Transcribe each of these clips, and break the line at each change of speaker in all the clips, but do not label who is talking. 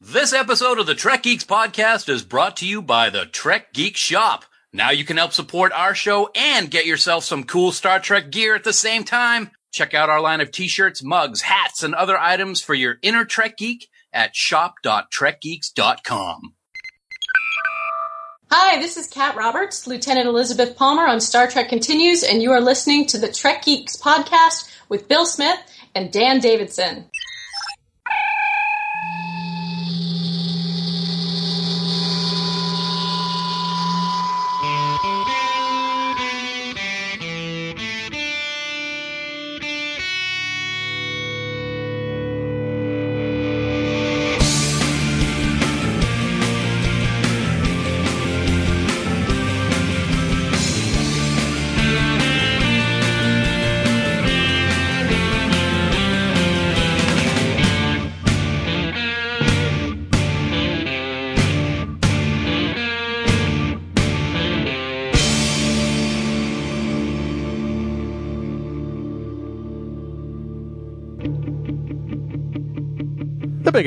This episode of the Trek Geeks podcast is brought to you by the Trek Geek Shop. Now you can help support our show and get yourself some cool Star Trek gear at the same time. Check out our line of t-shirts, mugs, hats, and other items for your inner Trek geek at shop.trekgeeks.com.
Hi, this is Kat Roberts, Lieutenant Elizabeth Palmer on Star Trek Continues, and you are listening to the Trek Geeks podcast with Bill Smith and Dan Davidson.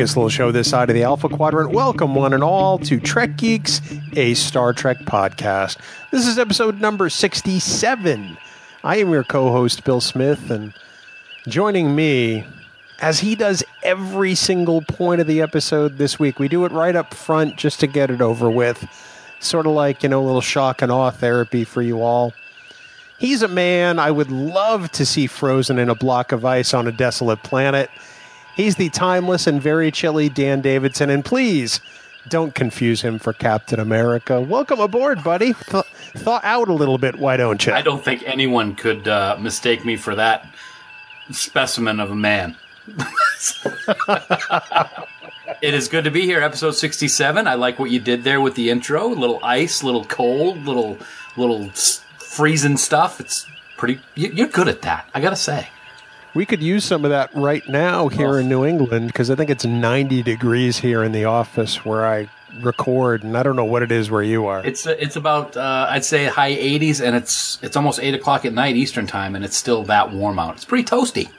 Biggest little show this side of the Alpha Quadrant. Welcome, one and all, to Trek Geeks, a Star Trek podcast. This is episode number 67. I am your co host, Bill Smith, and joining me, as he does every single point of the episode this week, we do it right up front just to get it over with. Sort of like, you know, a little shock and awe therapy for you all. He's a man I would love to see frozen in a block of ice on a desolate planet. He's the timeless and very chilly Dan Davidson, and please don't confuse him for Captain America. Welcome aboard, buddy. Th- thaw out a little bit, why don't you?
I don't think anyone could uh, mistake me for that specimen of a man. it is good to be here, episode 67. I like what you did there with the intro. A little ice, little cold, little little freezing stuff. It's pretty. You're good at that. I gotta say.
We could use some of that right now here in New England because I think it's 90 degrees here in the office where I record, and I don't know what it is where you are.
It's it's about uh, I'd say high 80s, and it's it's almost eight o'clock at night Eastern time, and it's still that warm out. It's pretty toasty.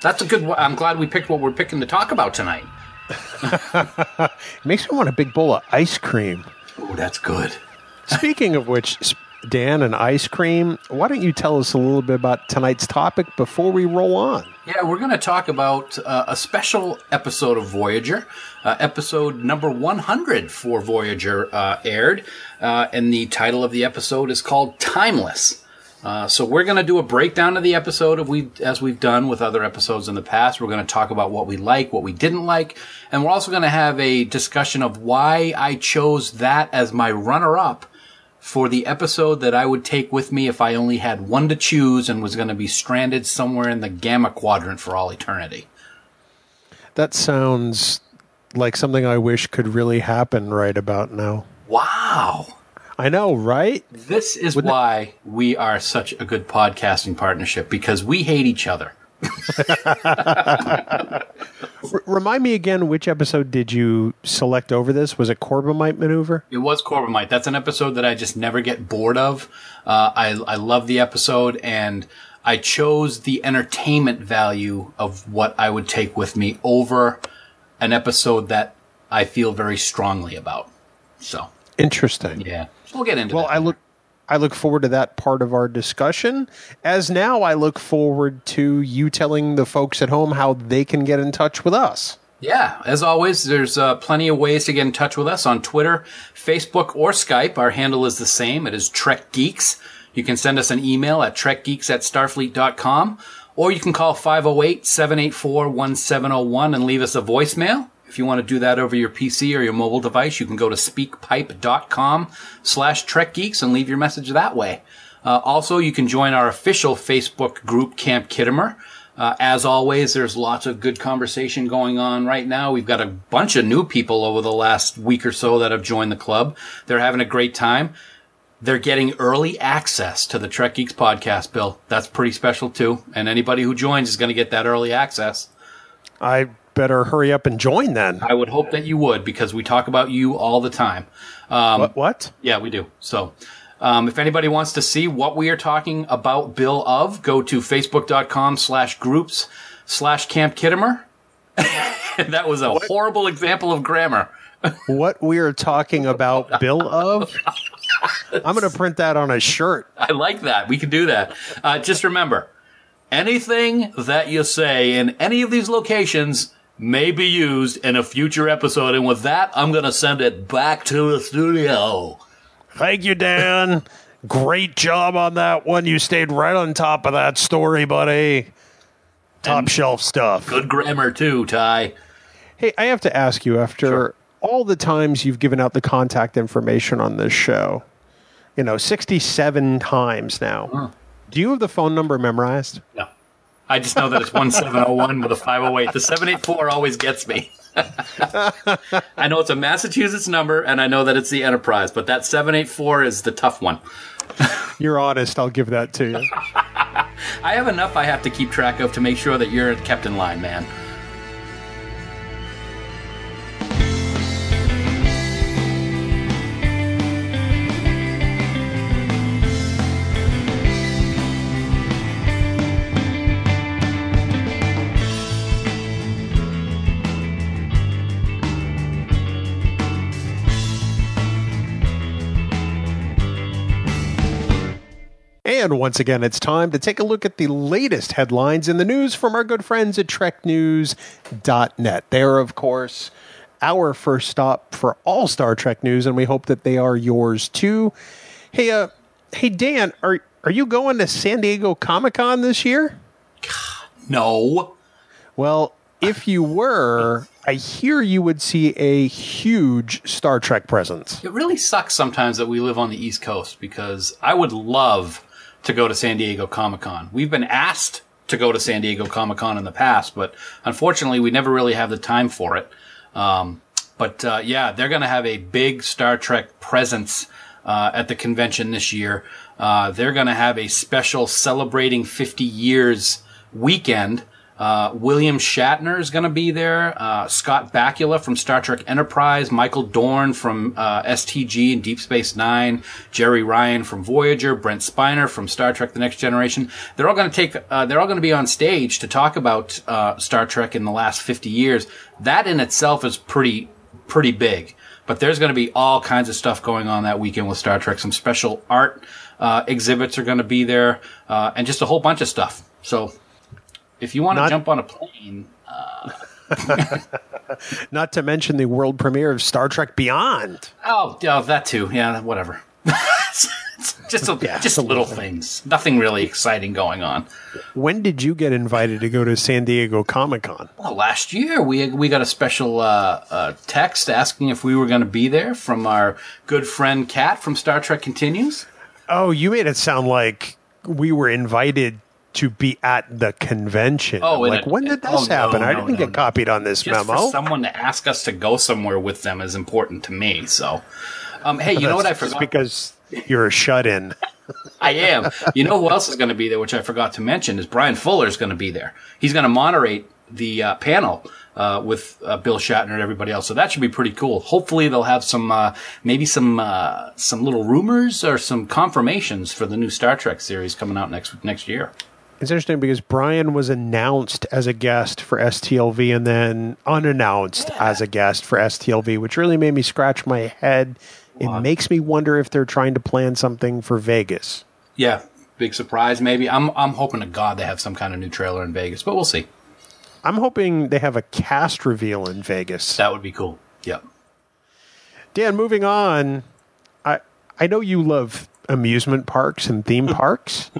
That's a good. I'm glad we picked what we're picking to talk about tonight.
it makes me want a big bowl of ice cream.
Oh, that's good.
Speaking of which, Dan and ice cream, why don't you tell us a little bit about tonight's topic before we roll on?
Yeah, we're going to talk about uh, a special episode of Voyager. Uh, episode number 100 for Voyager uh, aired, uh, and the title of the episode is called Timeless. Uh, so we're going to do a breakdown of the episode of we as we've done with other episodes in the past. We're going to talk about what we like, what we didn't like, and we're also going to have a discussion of why I chose that as my runner-up for the episode that I would take with me if I only had one to choose and was going to be stranded somewhere in the gamma quadrant for all eternity.
That sounds like something I wish could really happen right about now.
Wow.
I know, right?
This is why we are such a good podcasting partnership because we hate each other.
R- remind me again, which episode did you select over this? Was it Corbomite Maneuver?
It was Corbomite. That's an episode that I just never get bored of. Uh, I, I love the episode and I chose the entertainment value of what I would take with me over an episode that I feel very strongly about. So,
Interesting.
yeah. We'll get into
Well,
that.
I look I look forward to that part of our discussion. As now I look forward to you telling the folks at home how they can get in touch with us.
Yeah, as always, there's uh, plenty of ways to get in touch with us on Twitter, Facebook, or Skype. Our handle is the same. It is Trek Geeks. You can send us an email at trekgeeks at starfleet.com, or you can call 508-784-1701 and leave us a voicemail. If you want to do that over your PC or your mobile device, you can go to speakpipe.com slash trekgeeks and leave your message that way. Uh, also, you can join our official Facebook group, Camp Khitomer. Uh, as always, there's lots of good conversation going on right now. We've got a bunch of new people over the last week or so that have joined the club. They're having a great time. They're getting early access to the Trek Geeks podcast, Bill. That's pretty special too. And anybody who joins is going to get that early access.
I better hurry up and join then.
I would hope that you would because we talk about you all the time. Um,
what? What?
Yeah, we do. So, um, if anybody wants to see what we are talking about Bill of, go to facebook.com slash groups slash Camp Khitomer. that was a horrible example of grammar.
what we are talking about, Bill of. I'm going to print that on a shirt.
I like that. We can do that. Uh, just remember, anything that you say in any of these locations may be used in a future episode. And with that, I'm going to send it back to the studio.
Thank you, Dan. Great job on that one. You stayed right on top of that story, buddy. Top
And-
shelf stuff.
Good grammar, too, Ty.
Hey, I have to ask you after
Sure.
all the times you've given out the contact information on this show, you know, 67 times now. Do you have the phone number memorized?
No. I just know that it's 1701 with a 508. The 784 always gets me. I know it's a Massachusetts number, and I know that it's the Enterprise, but that 784 is the tough one.
You're honest. I'll give that to you.
I have enough I have to keep track of to make sure that you're kept in line, man.
And once again, it's time to take a look at the latest headlines in the news from our good friends at TrekNews.net. They're, of course, our first stop for all Star Trek news, and we hope that they are yours too. Hey, uh, hey, Dan, are are you going to San Diego Comic Con this year?
No.
Well, if you were, I hear you would see a huge Star Trek presence.
It really sucks sometimes that we live on the East Coast because I would love to go to San Diego Comic Con. We've been asked to go to San Diego Comic Con in the past, but unfortunately, we never really have the time for it. Um, but uh, yeah, they're going to have a big Star Trek presence uh, at the convention this year. Uh, they're going to have a special celebrating 50 years weekend. Uh, William Shatner is going to be there. Uh, Scott Bakula from Star Trek Enterprise, Michael Dorn from uh, STG and Deep Space Nine, Jeri Ryan from Voyager, Brent Spiner from Star Trek: The Next Generation. They're all going to take. Uh, they're all going to be on stage to talk about uh, Star Trek in the last 50 years. That in itself is pretty pretty big. But there's going to be all kinds of stuff going on that weekend with Star Trek. Some special art uh, exhibits are going to be there, uh, and just a whole bunch of stuff. So if you want to jump on a plane,
Not to mention the world premiere of Star Trek Beyond.
oh, yeah, that too. Yeah, whatever. Just a,
Yeah,
just little things. Nothing really exciting going on.
When did you get invited to go to San Diego Comic Con?
Well, last year we we got a special uh, uh, text asking if we were going to be there from our good friend Kat from Star Trek Continues.
Oh, you made it sound like we were invited to be at the convention.
Oh,
like
it-
when did
oh,
this
no,
happen? I didn't
no,
get
no.
copied on this
Just
memo.
for someone to ask us to go somewhere with them is important to me. So, um, hey, you know what I forgot?
because you're a shut in.
I am. You know who else is going to be there, which I forgot to mention, is Bryan Fuller is going to be there. He's going to moderate the uh, panel uh, with uh, Bill Shatner and everybody else. So that should be pretty cool. Hopefully, they'll have some uh, maybe some uh, some little rumors or some confirmations for the new Star Trek series coming out next next year.
It's interesting because Brian was announced as a guest for STLV and then unannounced as a guest for STLV, which really made me scratch my head. It makes me wonder if they're trying to plan something for Vegas.
Yeah, big surprise maybe. I'm I'm hoping to God they have some kind of new trailer in Vegas, but we'll see.
I'm hoping they have a cast reveal in Vegas.
That would be cool. Yep.
Dan, moving on. I I know you love amusement parks and theme parks.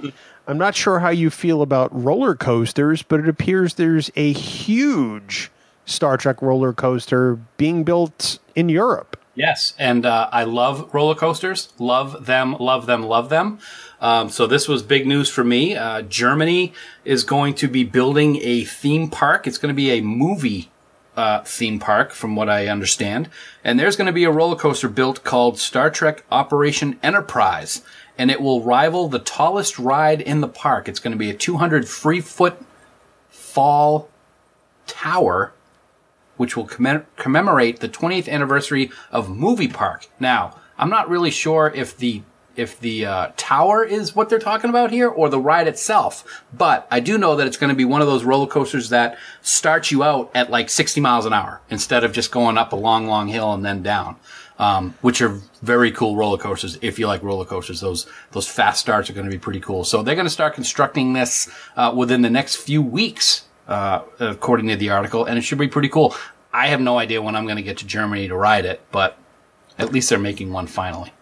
I'm not sure how you feel about roller coasters, but it appears there's a huge Star Trek roller coaster being built in Europe.
Yes, and uh, I love roller coasters. Love them, love them, love them. Um, so this was big news for me. Uh, Germany is going to be building a theme park. It's going to be a movie uh, theme park, from what I understand. And there's going to be a roller coaster built called Star Trek Operation Enterprise, and it will rival the tallest ride in the park. It's going to be a 200 free foot fall tower which will commem- commemorate the 20th anniversary of Movie Park. Now, I'm not really sure if the if the uh, tower is what they're talking about here or the ride itself. But I do know that it's going to be one of those roller coasters that starts you out at like 60 miles an hour instead of just going up a long, long hill and then down. Um, which are very cool roller coasters. If you like roller coasters, those those fast starts are going to be pretty cool. So they're going to start constructing this uh, within the next few weeks, uh, according to the article, and it should be pretty cool. I have no idea when I'm going to get to Germany to ride it, but at least they're making one finally.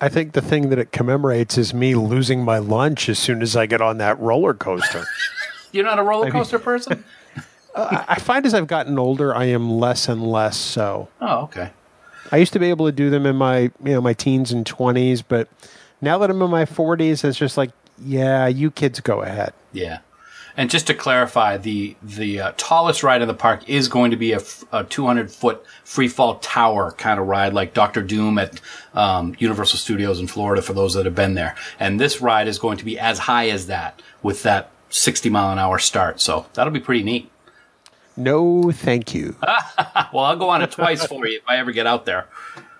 I think the thing that it commemorates is me losing my lunch as soon as I get on that roller coaster.
You're not a roller coaster person?
uh, I find as I've gotten older, I am less and less so.
Oh, okay.
I used to be able to do them in my you know my teens and twenties, but now that I'm in my forties, it's just like, yeah, you kids go ahead.
Yeah. And just to clarify, the the uh, tallest ride in the park is going to be a, a 200 foot free fall tower kind of ride, like Doctor Doom at um, Universal Studios in Florida. For those that have been there, and this ride is going to be as high as that with that 60 mile an hour start. So that'll be pretty neat.
No, thank you.
well, I'll go on it twice for you if I ever get out there.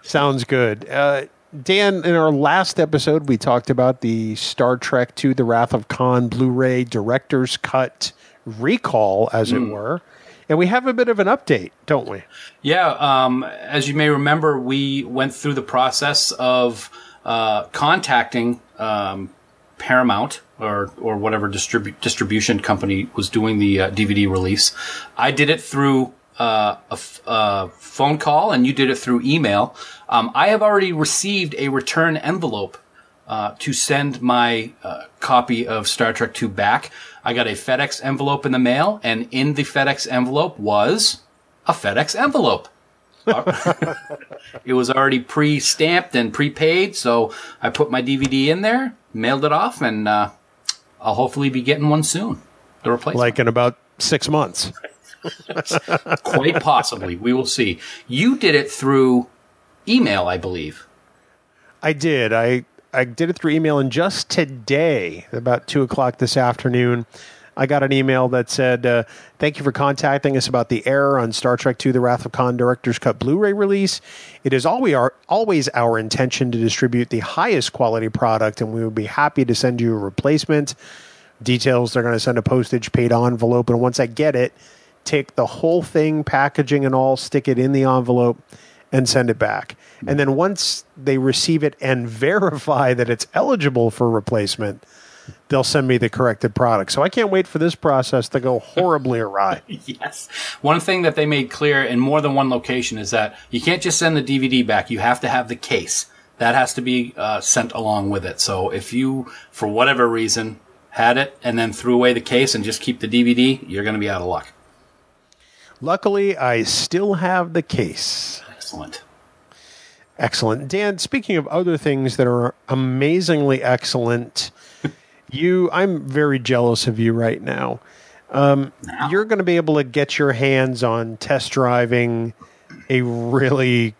Sounds good. Uh, Dan, in our last episode, we talked about the Star Trek II The Wrath of Khan Blu ray Director's Cut recall, as mm. it hmm. were. And we have a bit of an update, don't we?
Yeah. Um, as you may remember, we went through the process of uh, contacting um, Paramount or or whatever distribu- distribution company was doing the uh, DVD release. I did it through uh, a, f- a phone call, and you did it through email. Um, I have already received a return envelope uh, to send my uh, copy of Star Trek II back. I got a FedEx envelope in the mail, and in the FedEx envelope was a FedEx envelope. it was already pre-stamped and prepaid, so I put my DVD in there, mailed it off, and uh, I'll hopefully be getting one soon. The replacement,
like in about six months.
Quite possibly, we will see. You did it through email, I believe.
I did. I I did it through email, and just today, about two o'clock this afternoon, I got an email that said, uh, Thank you for contacting us about the error on Star Trek II The Wrath of Khan Director's Cut Blu ray release. It is always our, always our intention to distribute the highest quality product, and we would be happy to send you a replacement. Details they're going to send a postage paid envelope, and once I get it, take the whole thing, packaging and all, stick it in the envelope, and send it back. And then once they receive it and verify that it's eligible for replacement, they'll send me the corrected product. So I can't wait for this process to go horribly awry.
yes. One thing that they made clear in more than one location is that you can't just send the DVD back. You have to have the case. That has to be uh, sent along with it. So if you, for whatever reason, had it and then threw away the case and just keep the DVD, you're going to be out of luck.
Luckily, I still have the case.
Excellent.
Excellent. Dan, speaking of other things that are amazingly excellent, you I'm very jealous of you right now. Um, now. You're going to be able to get your hands on test driving a really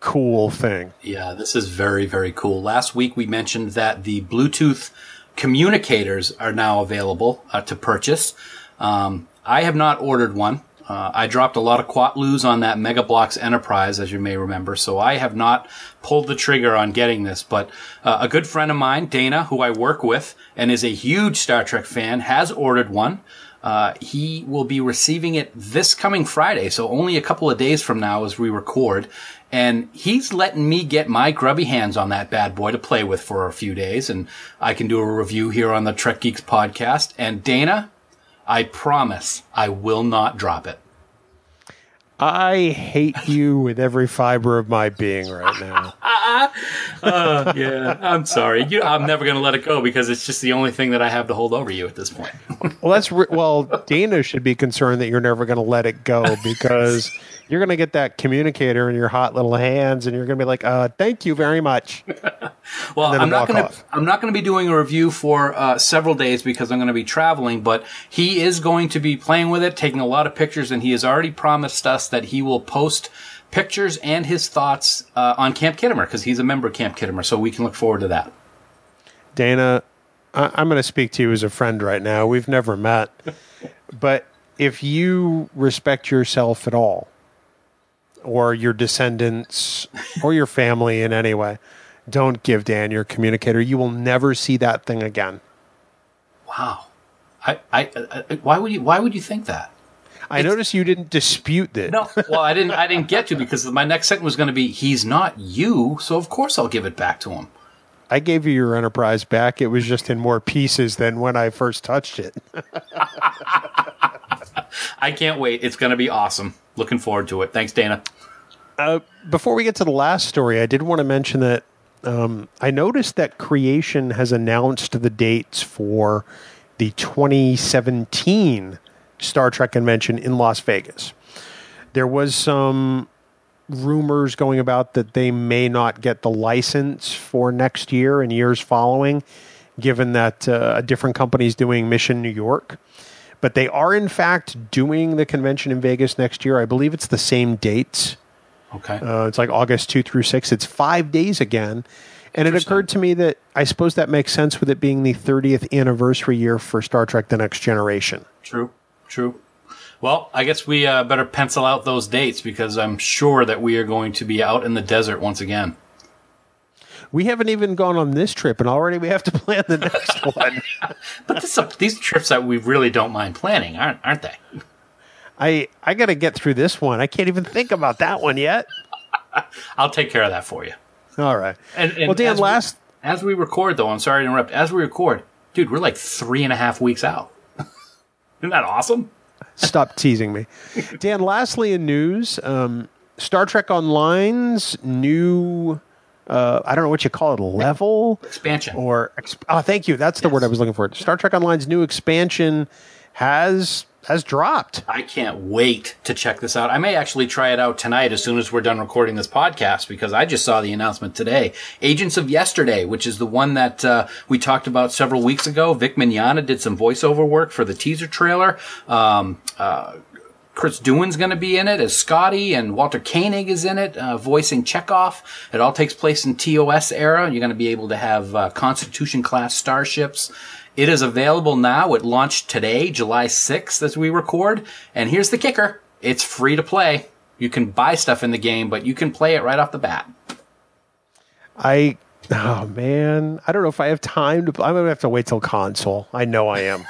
cool thing.
Yeah, this is very very cool. Last week we mentioned that the Bluetooth communicators are now available uh, to purchase. Um, I have not ordered one. Uh, I dropped a lot of Quatloos on that Mega Bloks Enterprise, as you may remember, so I have not pulled the trigger on getting this. But uh, a good friend of mine, Dana, who I work with and is a huge Star Trek fan, has ordered one. Uh, he will be receiving it this coming Friday, so only a couple of days from now as we record. And he's letting me get my grubby hands on that bad boy to play with for a few days, and I can do a review here on the Trek Geeks podcast. And Dana, I promise I will not drop it.
I hate you with every fiber of my being right now.
uh, yeah, I'm sorry. You, I'm never going to let it go because it's just the only thing that I have to hold over you at this point.
well, that's re- well. Dana should be concerned that you're never going to let it go because you're going to get that communicator in your hot little hands, and you're going to be like, uh, "Thank you very much."
well, I'm not going to. I'm not going to be doing a review for uh, several days because I'm going to be traveling. But he is going to be playing with it, taking a lot of pictures, and he has already promised us that he will post pictures and his thoughts uh, on Camp Khitomer because he's a member of Camp Khitomer, so we can look forward to that.
Dana, I- I'm going to speak to you as a friend right now. We've never met, but if you respect yourself at all or your descendants or your family in any way, Don't give Dan your communicator. You will never see that thing again.
Wow. I, I, I why would you why would you think that?
I noticed you didn't dispute that.
No, well, I didn't. I didn't get to because my next sentence was going to be, "He's not you," so of course I'll give it back to him.
I gave you your enterprise back. It was just in more pieces than when I first touched it.
I can't wait. It's going to be awesome. Looking forward to it. Thanks, Dana.
Uh, before we get to the last story, I did want to mention that um, I noticed that Creation has announced the dates for the 2017 Star Trek convention in Las Vegas. There was some rumors going about that they may not get the license for next year and years following, given that uh, a different company is doing Mission New York. But they are, in fact, doing the convention in Vegas next year. I believe it's the same dates.
Okay.
Uh, it's like August 2 through 6. It's five days again. And it occurred to me that I suppose that makes sense with it being the 30th anniversary year for Star Trek The Next Generation.
True. True. Well, I guess we uh, better pencil out those dates because I'm sure that we are going to be out in the desert once again.
We haven't even gone on this trip, and already we have to plan the next one.
But this, these trips that we really don't mind planning, aren't, aren't they?
I I got to get through this one. I can't even think about that one yet.
I'll take care of that for you.
All right.
And, and
well, Dan,
as we-
last
as we record, though, I'm sorry to interrupt. As we record, dude, we're like three and a half weeks out. Isn't that awesome?
Stop teasing me. Dan, lastly in news, um, Star Trek Online's new, uh, I don't know what you call it, level?
Expansion.
Or, exp- oh, thank you. That's the word I was looking for. Star Trek Online's new expansion has has dropped.
I can't wait to check this out. I may actually try it out tonight as soon as we're done recording this podcast because I just saw the announcement today. Agents of Yesterday, which is the one that uh, we talked about several weeks ago. Vic Mignogna did some voiceover work for the teaser trailer. Um, uh, Chris Doohan's going to be in it as Scotty, and Walter Koenig is in it, uh, voicing Chekov. It all takes place in TOS era. You're going to be able to have uh, Constitution class starships. It is available now. It launched today, July 6th, as we record. And here's the kicker it's free to play. You can buy stuff in the game, but you can play it right off the bat.
I, oh man, I don't know if I have time to. I'm gonna have to wait till console. I know I am.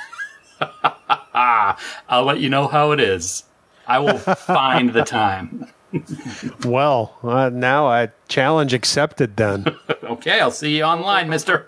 I'll let you know how it is. I will find the time.
well, uh, now I challenge accepted. Then.
Okay, I'll see you online, mister.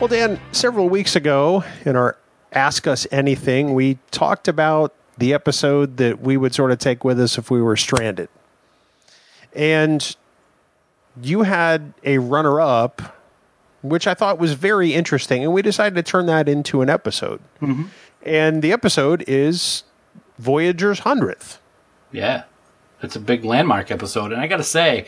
Well, Dan, several weeks ago in our Ask Us Anything, we talked about the episode that we would sort of take with us if we were stranded. And you had a runner up, which I thought was very interesting. And we decided to turn that into an episode. And the episode is Voyager's 100th.
Yeah, it's a big landmark episode, and I got to say,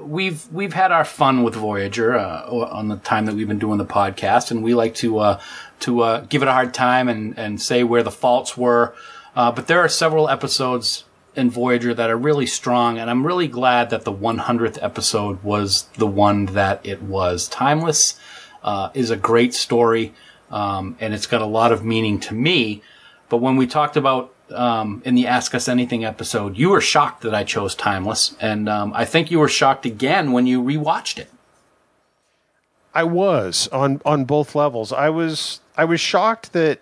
we've we've had our fun with Voyager uh, on the time that we've been doing the podcast, and we like to uh, to uh, give it a hard time and and say where the faults were. Uh, but there are several episodes in Voyager that are really strong, and I'm really glad that the 100th episode was the one that it was. Timeless uh, is a great story, um, and it's got a lot of meaning to me. But when we talked about um, in the Ask Us Anything episode, you were shocked that I chose Timeless, and um, I think you were shocked again when you rewatched it.
I was on on both levels. I was I was shocked that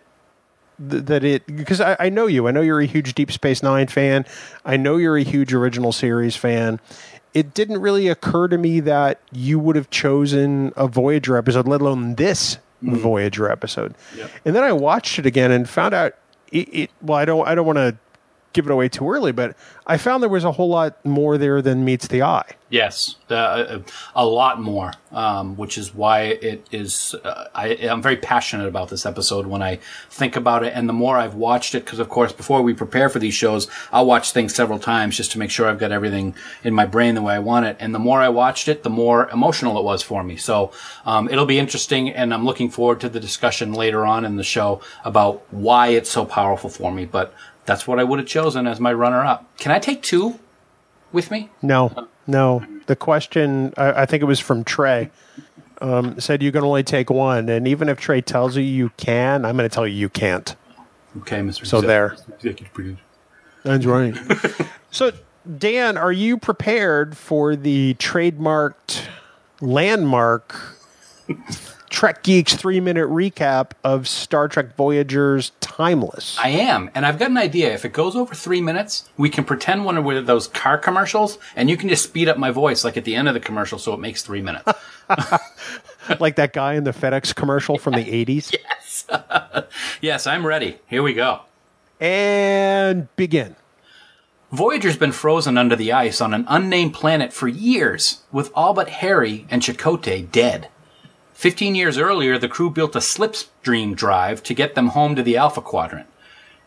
that it because I, I know you. I know you're a huge Deep Space Nine fan. I know you're a huge original series fan. It didn't really occur to me that you would have chosen a Voyager episode, let alone this mm-hmm. Voyager episode.
Yep.
And then I watched it again and found out it. it well, I don't I don't want to give it away too early, but I found there was a whole lot more there than meets the eye.
Yes, uh, a lot more, um, which is why it is. Uh, I, I'm very passionate about this episode when I think about it, and the more I've watched it, because of course, before we prepare for these shows, I'll watch things several times just to make sure I've got everything in my brain the way I want it. And the more I watched it, the more emotional it was for me. So um, it'll be interesting, and I'm looking forward to the discussion later on in the show about why it's so powerful for me. But that's what I would have chosen as my runner-up. Can I take two with me?
No, No, the question I, I think it was from Trey. Um, said you can only take one, and even if Trey tells you you can, I'm going to tell you you can't.
Okay, Mr.
So
Exec-
there.
Executive.
That's right. so, Dan, are you prepared for the trademarked landmark Trek Geeks three minute recap of Star Trek Voyager's Timeless?
I am, and I've got an idea. If it goes over three minutes, we can pretend one of those car commercials, and you can just speed up my voice like at the end of the commercial, so it makes three minutes.
like that guy in the FedEx commercial from the 80s?
yes, yes, I'm ready. Here we go.
And begin.
Voyager's been frozen under the ice on an unnamed planet for years, with all but Harry and Chakotay dead. Fifteen years earlier, the crew built a slipstream drive to get them home to the Alpha Quadrant.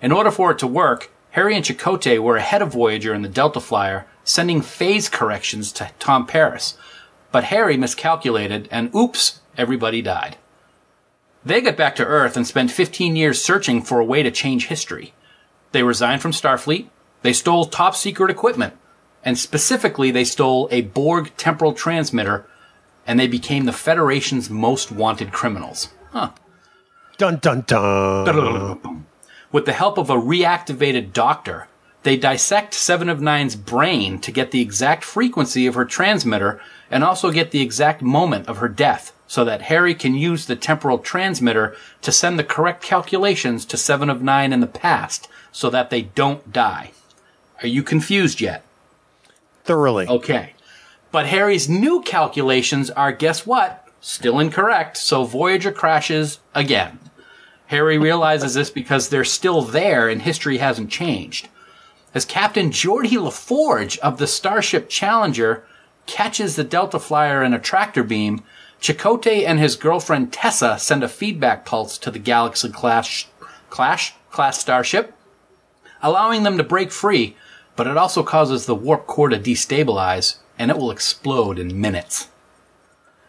In order for it to work, Harry and Chakotay were ahead of Voyager in the Delta Flyer, sending phase corrections to Tom Paris. But Harry miscalculated, and oops, everybody died. They got back to Earth and spent 15 years searching for a way to change history. They resigned from Starfleet, they stole top secret equipment, and specifically, they stole a Borg temporal transmitter, and they became the Federation's most wanted criminals. Huh.
Dun dun dun.
With the help of a reactivated doctor, they dissect Seven of Nine's brain to get the exact frequency of her transmitter and also get the exact moment of her death so that Harry can use the temporal transmitter to send the correct calculations to Seven of Nine in the past so that they don't die. Are you confused yet?
Thoroughly.
Okay. But Harry's new calculations are, guess what? Still incorrect, so Voyager crashes again. Harry realizes this because they're still there and history hasn't changed. As Captain Geordi La Forge of the Starship Challenger catches the Delta Flyer in a tractor beam, Chakotay and his girlfriend Tessa send a feedback pulse to the Galaxy class, Clash class starship, allowing them to break free, but it also causes the warp core to destabilize, and it will explode in minutes.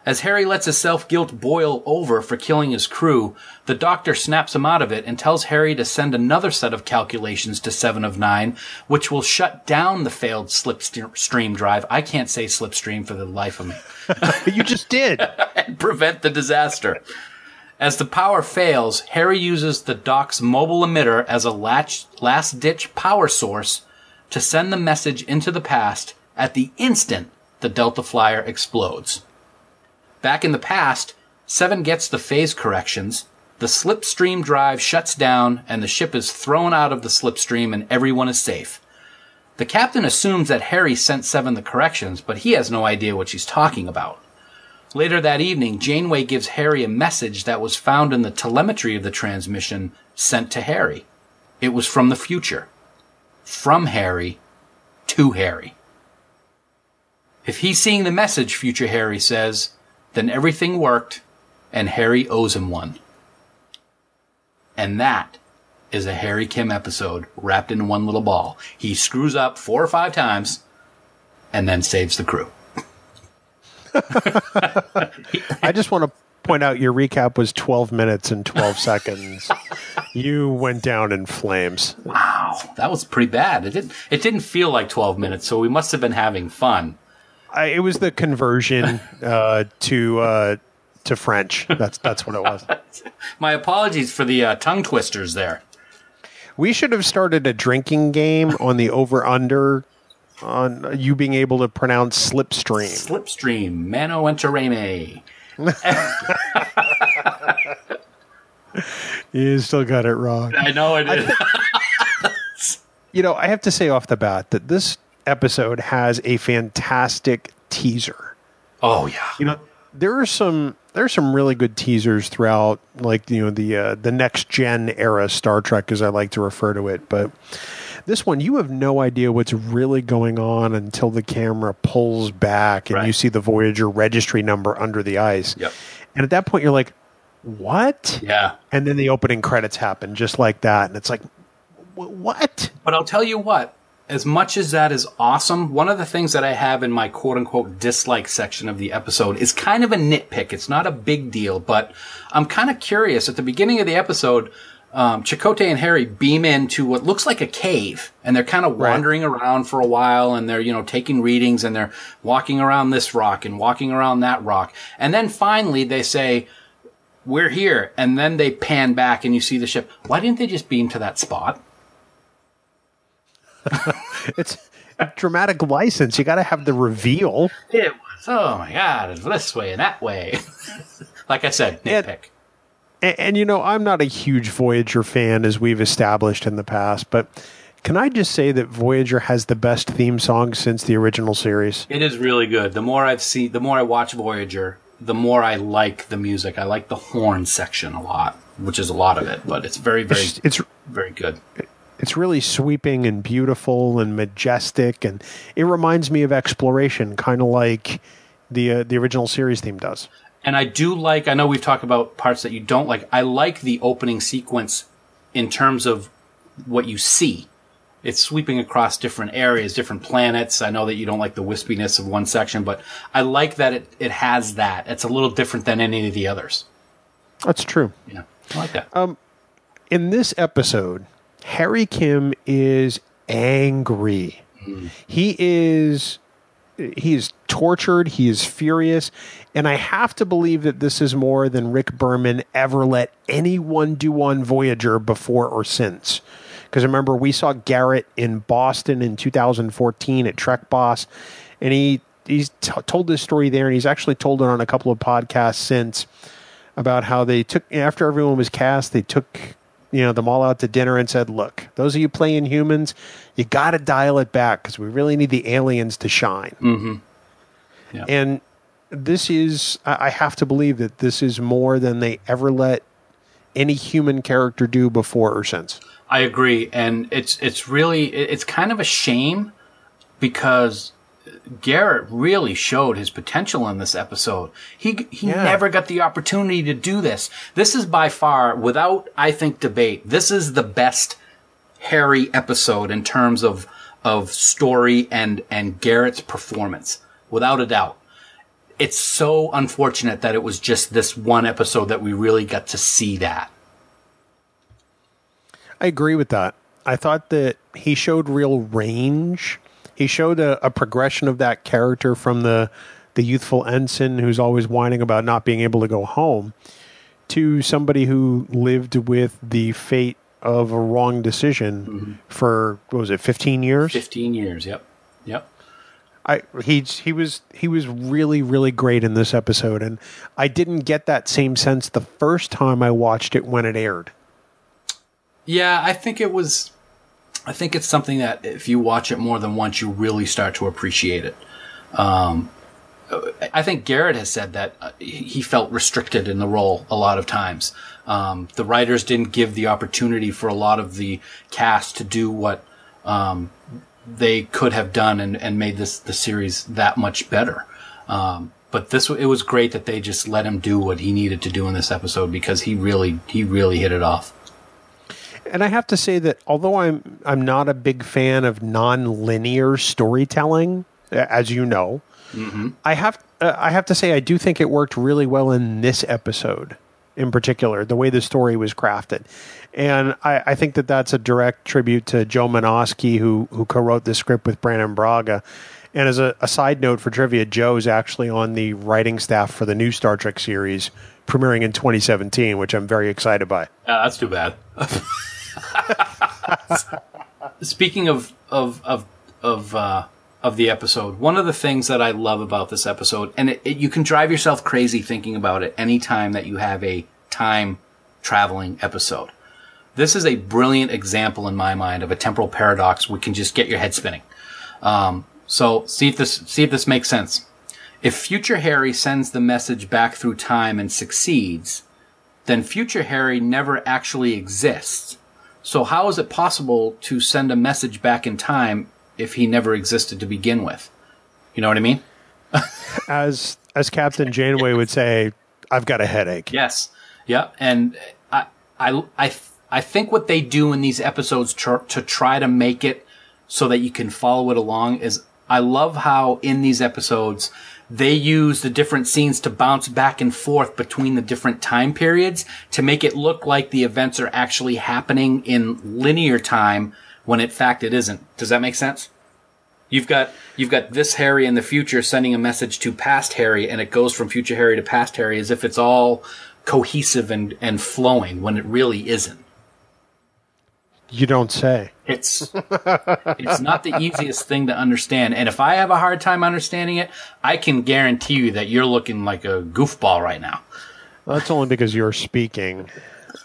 As Harry lets his self-guilt boil over for killing his crew, the doctor snaps him out of it and tells Harry to send another set of calculations to Seven of Nine, which will shut down the failed slipstream drive. I can't say slipstream for the life of me.
you just did.
and prevent the disaster. As the power fails, Harry uses the doc's mobile emitter as a last ditch power source to send the message into the past at the instant the Delta Flyer explodes. Back in the past, Seven gets the phase corrections, the slipstream drive shuts down, and the ship is thrown out of the slipstream and everyone is safe. The captain assumes that Harry sent Seven the corrections, but he has no idea what she's talking about. Later that evening, Janeway gives Harry a message that was found in the telemetry of the transmission sent to Harry. It was from the future. From Harry to Harry. If he's seeing the message, future Harry says, then everything worked and Harry owes him one. And that is a Harry Kim episode wrapped in one little ball. He screws up four or five times and then saves the crew.
I just want to point out your recap was 12 minutes and 12 seconds. You went down in flames.
Wow, that was pretty bad. It didn't it didn't feel like 12 minutes, so we must have been having fun.
I, it was the conversion uh, to uh, to French. That's that's what it was.
My apologies for the uh, tongue twisters there.
We should have started a drinking game on the over under on you being able to pronounce slipstream.
Slipstream, mano enterame.
You still got it wrong.
I know it is.
You know, I have to say off the bat that this episode has a fantastic teaser.
oh yeah.
You know, there are some there are some really good teasers throughout, like you know the uh, the next gen era Star Trek, as I like to refer to it. But this one, you have no idea what's really going on until the camera pulls back and
Right.
you see the Voyager registry number under the ice.
Yep.
And at that point, you're like, "What?"
Yeah.
And then the opening credits happen just like that, and it's like, "What?"
But I'll tell you what, as much as that is awesome, one of the things that I have in my quote unquote dislike section of the episode is kind of a nitpick. It's not a big deal, but I'm kind of curious. At the beginning of the episode, um, Chakotay and Harry beam into what looks like a cave, and they're kind of
Right.
wandering around for a while, and they're you know taking readings, and they're walking around this rock and walking around that rock, and then finally they say, "We're here," and then they pan back, and you see the ship. Why didn't they just beam to that spot?
It's a dramatic license. You got to have the reveal.
It was oh my god, it's this way and that way. like I said, nitpick.
And, and you know, I'm not a huge Voyager fan, as we've established in the past, but can I just say that Voyager has the best theme song since the original series?
It is really good. The more I've seen, the more I watch Voyager, the more I like the music. I like the horn section a lot, which is a lot of it, but it's very, very,
It's, it's
very good.
It's really sweeping and beautiful and majestic, and it reminds me of exploration, kind of like the uh, the original series theme does.
And I do like. I know we've talked about parts that you don't like. I like the opening sequence in terms of what you see. It's sweeping across different areas, different planets. I know that you don't like the wispiness of one section, but I like that it, it has that. It's a little different than any of the others.
That's true.
Yeah, I like that.
in this episode, Harry Kim is angry. He is he is tortured, he is furious, and I have to believe that this is more than Rick Berman ever let anyone do on Voyager before or since. Because remember, we saw Garrett in Boston in 2014 at Trek Boss, and he he's t- told this story there, and he's actually told it on a couple of podcasts since about how they took after everyone was cast, they took you know them all out to dinner and said, "Look, those of you playing humans, you got to dial it back because we really need the aliens to shine." Mm-hmm.
Yeah.
And this is, I I have to believe that this is more than they ever let any human character do before or since.
I agree, and it's it's really it's kind of a shame because Garrett really showed his potential in this episode. He he
Yeah.
never got the opportunity to do this. This is by far, without I think debate, this is the best Harry episode in terms of of story and and Garrett's performance, without a doubt. It's so unfortunate that it was just this one episode that we really got to see that.
I agree with that. I thought that he showed real range. He showed a, a progression of that character from the the youthful ensign who's always whining about not being able to go home to somebody who lived with the fate of a wrong decision mm-hmm. for what was it, fifteen years?
Fifteen years. Yep. Yep.
I he he was he was really really great in this episode, and I didn't get that same sense the first time I watched it when it aired.
Yeah, I think it was. I think it's something that if you watch it more than once, you really start to appreciate it. Um, I think Garrett has said that uh, he felt restricted in the role a lot of times. Um, the writers didn't give the opportunity for a lot of the cast to do what um, they could have done and, and made this the series that much better. Um, but this it was great that they just let him do what he needed to do in this episode because he really he really hit it off.
And I have to say that although I'm I'm not a big fan of non-linear storytelling, as you know, I have uh, I have to say I do think it worked really well in this episode, in particular, the way the story was crafted, and I, I think that that's a direct tribute to Joe Menosky, who who co-wrote the script with Brannon Braga. And as a, a side note for trivia, Joe's actually on the writing staff for the new Star Trek series premiering in 2017, which I'm very excited by.
Uh, that's too bad. Speaking of of of of uh, of the episode, one of the things that I love about this episode, and it, it, you can drive yourself crazy thinking about it anytime that you have a time traveling episode. This is a brilliant example in my mind of a temporal paradox. We can just get your head spinning. Um, so see if this see if this makes sense. If future Harry sends the message back through time and succeeds, then future Harry never actually exists. So how is it possible to send a message back in time if he never existed to begin with? You know what I mean?
as as Captain Janeway would say, I've got a headache.
Yes. Yeah. And I, I, I, I think what they do in these episodes tr- to try to make it so that you can follow it along is I love how in these episodes they use the different scenes to bounce back and forth between the different time periods to make it look like the events are actually happening in linear time when in fact it isn't. Does that make sense? You've got you've got this Harry in the future sending a message to past Harry, and it goes from future Harry to past Harry as if it's all cohesive and, and flowing when it really isn't.
You don't say.
It's it's not the easiest thing to understand, and if I have a hard time understanding it, I can guarantee you that you're looking like a goofball right now.
Well, that's only because you're speaking,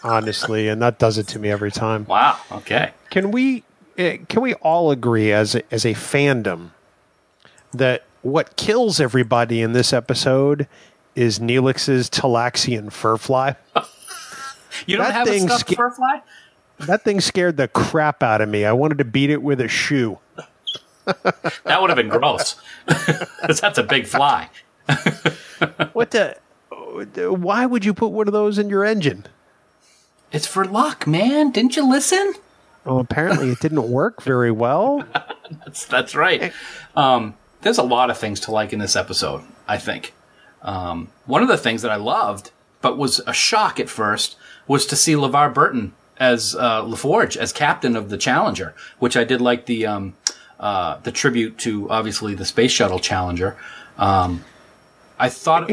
honestly, and that does it to me every time.
Wow. Okay.
Can we eh, can we all agree as a, as a fandom that what kills everybody in this episode is Neelix's Talaxian fur fly?
You don't
That
have a stuffed
sca-
fur fly?
That thing scared the crap out of me. I wanted to beat it with a shoe.
That would have been gross. that's a big fly.
What the? Why would you put one of those in your engine?
It's for luck, man. Didn't you listen?
Well, apparently it didn't work very well.
That's that's right. Um, there's a lot of things to like in this episode. I think um, one of the things that I loved, but was a shock at first, was to see LeVar Burton as uh, LaForge as captain of the Challenger, which I did like the um, uh, the tribute to obviously the space shuttle Challenger. Um, I thought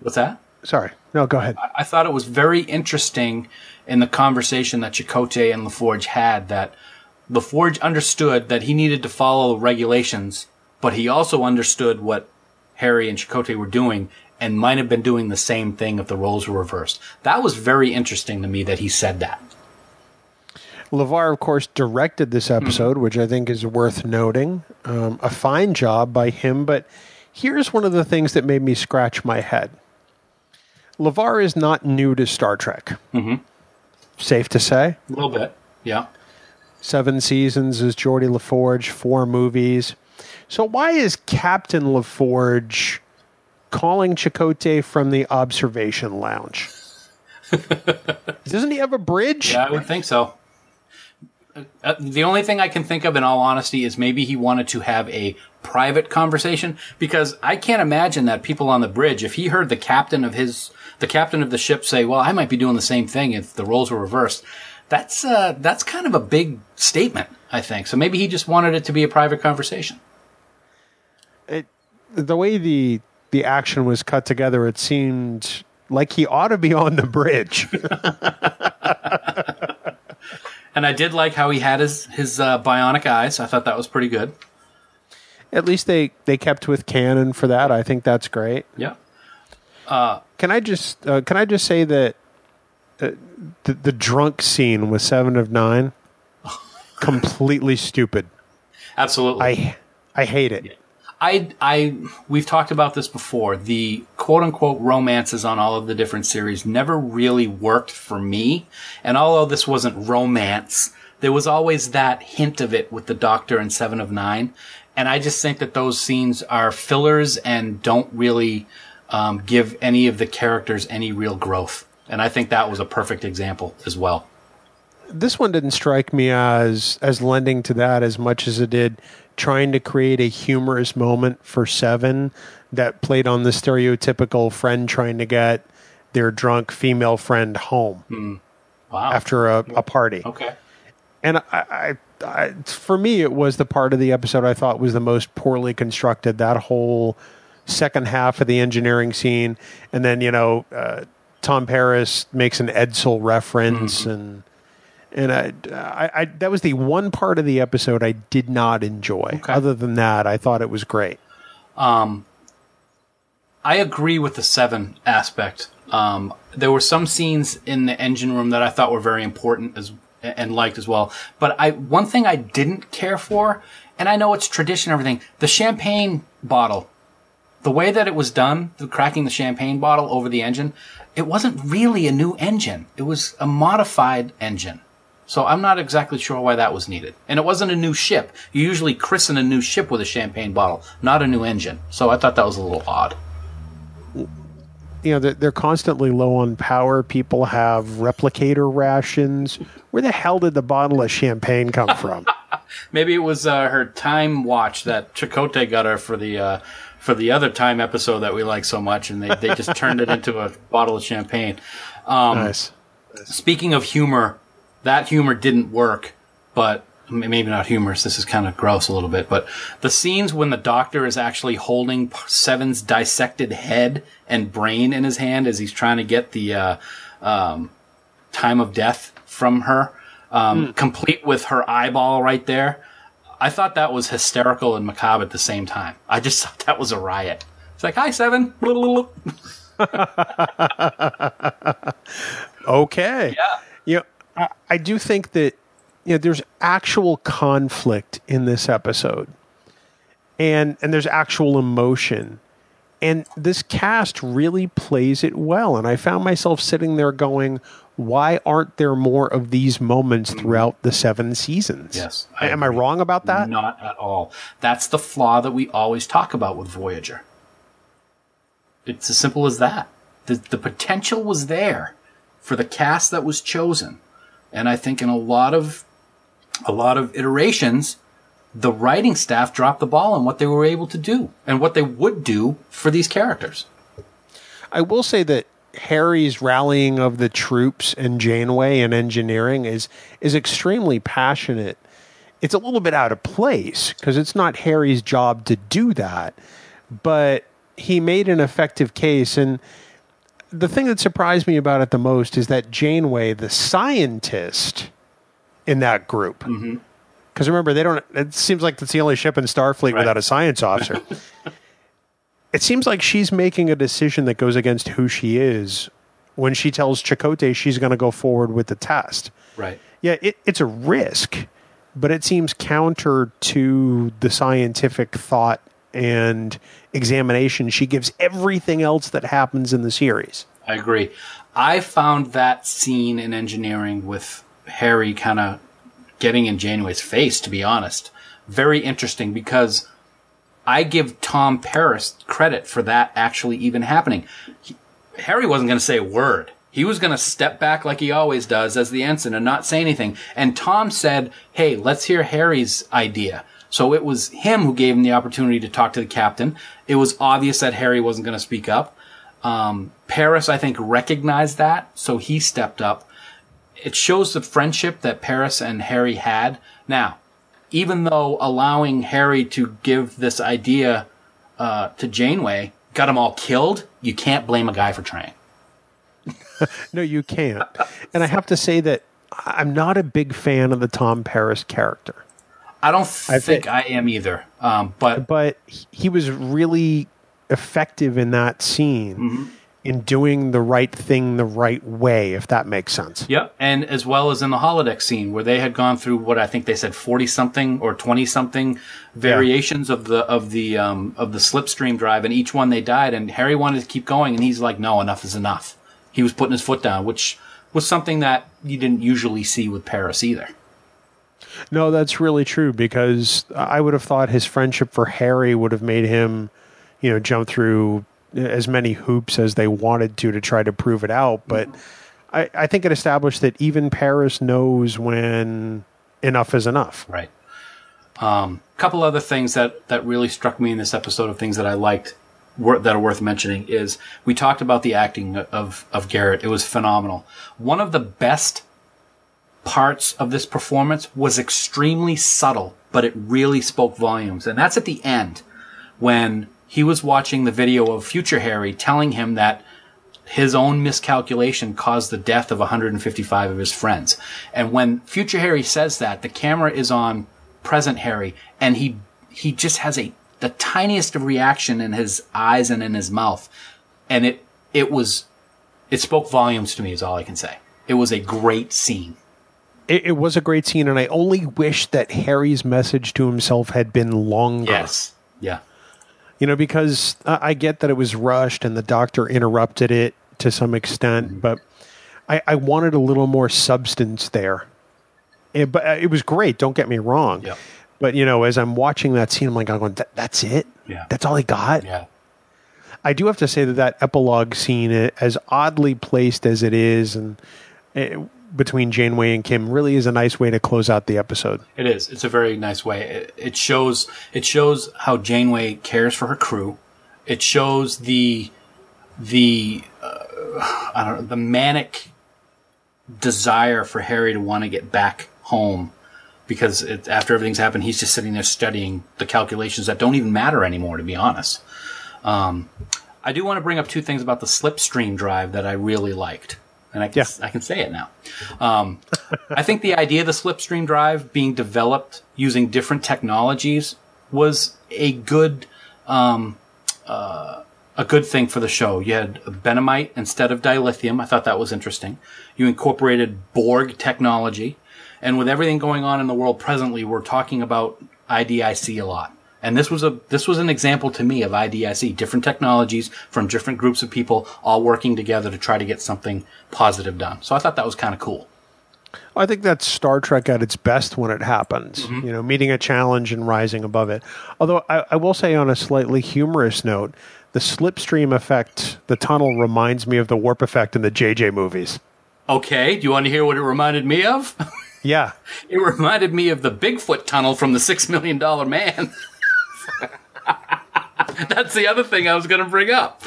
what's that?
Sorry. No, go ahead.
I thought it was very interesting in the conversation that Chakotay and LaForge had that LaForge understood that he needed to follow the regulations, but he also understood what Harry and Chakotay were doing and might have been doing the same thing if the roles were reversed. That was very interesting to me that he said that.
LeVar, of course, directed this episode, which I think is worth noting. Um, a fine job by him, but here's one of the things that made me scratch my head. LeVar is not new to Star Trek. Mm-hmm. Safe to say.
A little bit. Yeah.
Seven seasons as Geordi LaForge, four movies. So why is Captain LaForge calling Chakotay from the observation lounge? Doesn't he have a bridge?
Yeah, I would think so. Uh, the only thing I can think of, in all honesty, is maybe he wanted to have a private conversation because I can't imagine that people on the bridge, if he heard the captain of his, the captain of the ship say, "Well, I might be doing the same thing if the roles were reversed," that's uh, that's kind of a big statement. I think so. Maybe he just wanted it to be a private conversation.
it, the way the the action was cut together, it seemed like he ought to be on the bridge.
And I did like how he had his his uh, bionic eyes. I thought that was pretty good.
At least they they kept with canon for that. I think that's great.
Yeah.
Can I just uh, can I just say that uh, the the drunk scene with Seven of Nine completely stupid.
Absolutely.
I I hate it.
I, I, we've talked about this before. The quote unquote romances on all of the different series never really worked for me. And although this wasn't romance, there was always that hint of it with the Doctor and Seven of Nine. And I just think that those scenes are fillers and don't really um, give any of the characters any real growth. And I think that was a perfect example as well.
This one didn't strike me as as lending to that as much as it did trying to create a humorous moment for Seven that played on the stereotypical friend trying to get their drunk female friend home
Wow.
after a, a party.
okay.
And I, I, I, for me, it was the part of the episode I thought was the most poorly constructed. That whole second half of the engineering scene, and then you know, uh, Tom Paris makes an Edsel reference, and and I, I, I, that was the one part of the episode I did not enjoy.
Okay.
Other than that, I thought it was great.
I agree with the seven aspect. Um, there were some scenes in the engine room that I thought were very important as and liked as well. But I one thing I didn't care for, and I know it's tradition and everything, the champagne bottle. The way that it was done, the cracking the champagne bottle over the engine, it wasn't really a new engine. It was a modified engine. So I'm not exactly sure why that was needed. And it wasn't a new ship. You usually christen a new ship with a champagne bottle, not a new engine. So I thought that was a little odd.
you know they're, they're constantly low on power. People have replicator rations. Where the hell did the bottle of champagne come from?
Maybe it was uh, her time watch that Chakotay got her for the uh, for the other time episode that we like so much, and they, they just turned it into a bottle of champagne. Um,
nice.
Speaking of humor, that humor didn't work, but maybe not humorous. This is kind of gross a little bit, but the scenes when the doctor is actually holding Seven's dissected head and brain in his hand as he's trying to get the uh, um, time of death from her, um, complete with her eyeball right there. I thought that was hysterical and macabre at the same time. I just thought that was a riot. It's like, hi, Seven.
Okay.
Yeah.
I, I do think that you know there's actual conflict in this episode, and and there's actual emotion, and this cast really plays it well. And I found myself sitting there going, "Why aren't there more of these moments mm. throughout the seven seasons?"
Yes.
Am I wrong about that?
Not at all. That's the flaw that we always talk about with Voyager. It's as simple as that. The, the potential was there for the cast that was chosen. And I think in a lot of a lot of iterations, the writing staff dropped the ball on what they were able to do and what they would do for these characters.
I will say that Harry's rallying of the troops and Janeway and engineering is is extremely passionate. It's a little bit out of place because it's not Harry's job to do that, but he made an effective case and the thing that surprised me about it the most is that Janeway, the scientist in that group, mm-hmm. because remember they don't. It seems like that's the only ship in Starfleet
Right.
without a science officer. it seems like she's making a decision that goes against who she is when she tells Chakotay she's going to go forward with the test.
Right.
Yeah, it, it's a risk, but it seems counter to the scientific thought and examination she gives everything else that happens in the series.
I agree. I found that scene in engineering with Harry kind of getting in Janeway's face, to be honest, very interesting because I give Tom Paris credit for that actually even happening. He, Harry wasn't going to say a word. He was going to step back like he always does as the ensign and not say anything. And Tom said, Hey, let's hear Harry's idea. So it was him who gave him the opportunity to talk to the captain. It was obvious that Harry wasn't going to speak up. Um, Paris, I think, recognized that, so he stepped up. It shows the friendship that Paris and Harry had. Now, even though allowing Harry to give this idea uh, to Janeway got them all killed, you can't blame a guy for trying.
No, you can't. and I have to say that I'm not a big fan of the Tom Paris character,
I don't
I
think
thi-
I am either. Um, but
but he- was really effective in that scene in doing the right thing the right way, if that makes sense.
Yep, and as well as in the holodeck scene where they had gone through what I think they said forty something or twenty something variations of the of the um, of the slipstream drive, and each one they died. And Harry wanted to keep going, and he's like, "No, enough is enough." He was putting his foot down, which was something that you didn't usually see with Paris either.
No, that's really true because I would have thought his friendship for Harry would have made him, you know, jump through as many hoops as they wanted to to try to prove it out. But I, I think it established that even Paris knows when enough is enough.
Right. Um, couple other things that that really struck me in this episode of things that I liked wor- that are worth mentioning is we talked about the acting of of Garrett. It was phenomenal. One of the best parts of this performance was extremely subtle, but it really spoke volumes. And that's at the end when he was watching the video of future Harry telling him that his own miscalculation caused the death of 155 of his friends. And when future Harry says that, the camera is on present Harry and he he just has a the tiniest of reaction in his eyes and in his mouth. And it it was it spoke volumes to me is all I can say. It was a great scene.
It, it was a great scene, and I only wish that Harry's message to himself had been longer.
Yes. Yeah.
you know, because I I get that it was rushed and the doctor interrupted it to some extent, but I, I wanted a little more substance there. It, but uh, it was great. Don't get me wrong.
Yep.
But you know, as I'm watching that scene, I'm like, I'm going, that, "That's it.
Yeah.
That's all he got."
Yeah.
I do have to say that that epilogue scene, uh, as oddly placed as it is, and uh, between Janeway and Kim really is a nice way to close out the episode.
It is. It's a very nice way. It, shows it shows how Janeway cares for her crew. It shows the the uh, I don't know the manic desire for Harry to want to get back home because it, after everything's happened, he's just sitting there studying the calculations that don't even matter anymore. To be honest, um, I do want to bring up two things about the slipstream drive that I really liked and I can,
Yeah.
I can say it now. Um, I think the idea of the slipstream drive being developed using different technologies was a good um, uh, a good thing for the show. You had benamite instead of dilithium. I thought that was interesting. You incorporated Borg technology, and with everything going on in the world presently, we're talking about IDIC a lot. And this was a this was an example to me of IDIC, different technologies from different groups of people all working together to try to get something positive done. So I thought that was kind of cool.
I think that's Star Trek at its best when it happens.
Mm-hmm.
You know, meeting a challenge and rising above it. Although I, I will say, on a slightly humorous note, the slipstream effect, the tunnel, reminds me of the warp effect in the JJ movies.
Okay, do you want to hear what it reminded me of?
Yeah,
It reminded me of the Bigfoot tunnel from the Six Million Dollar Man. That's the other thing I was going to bring up.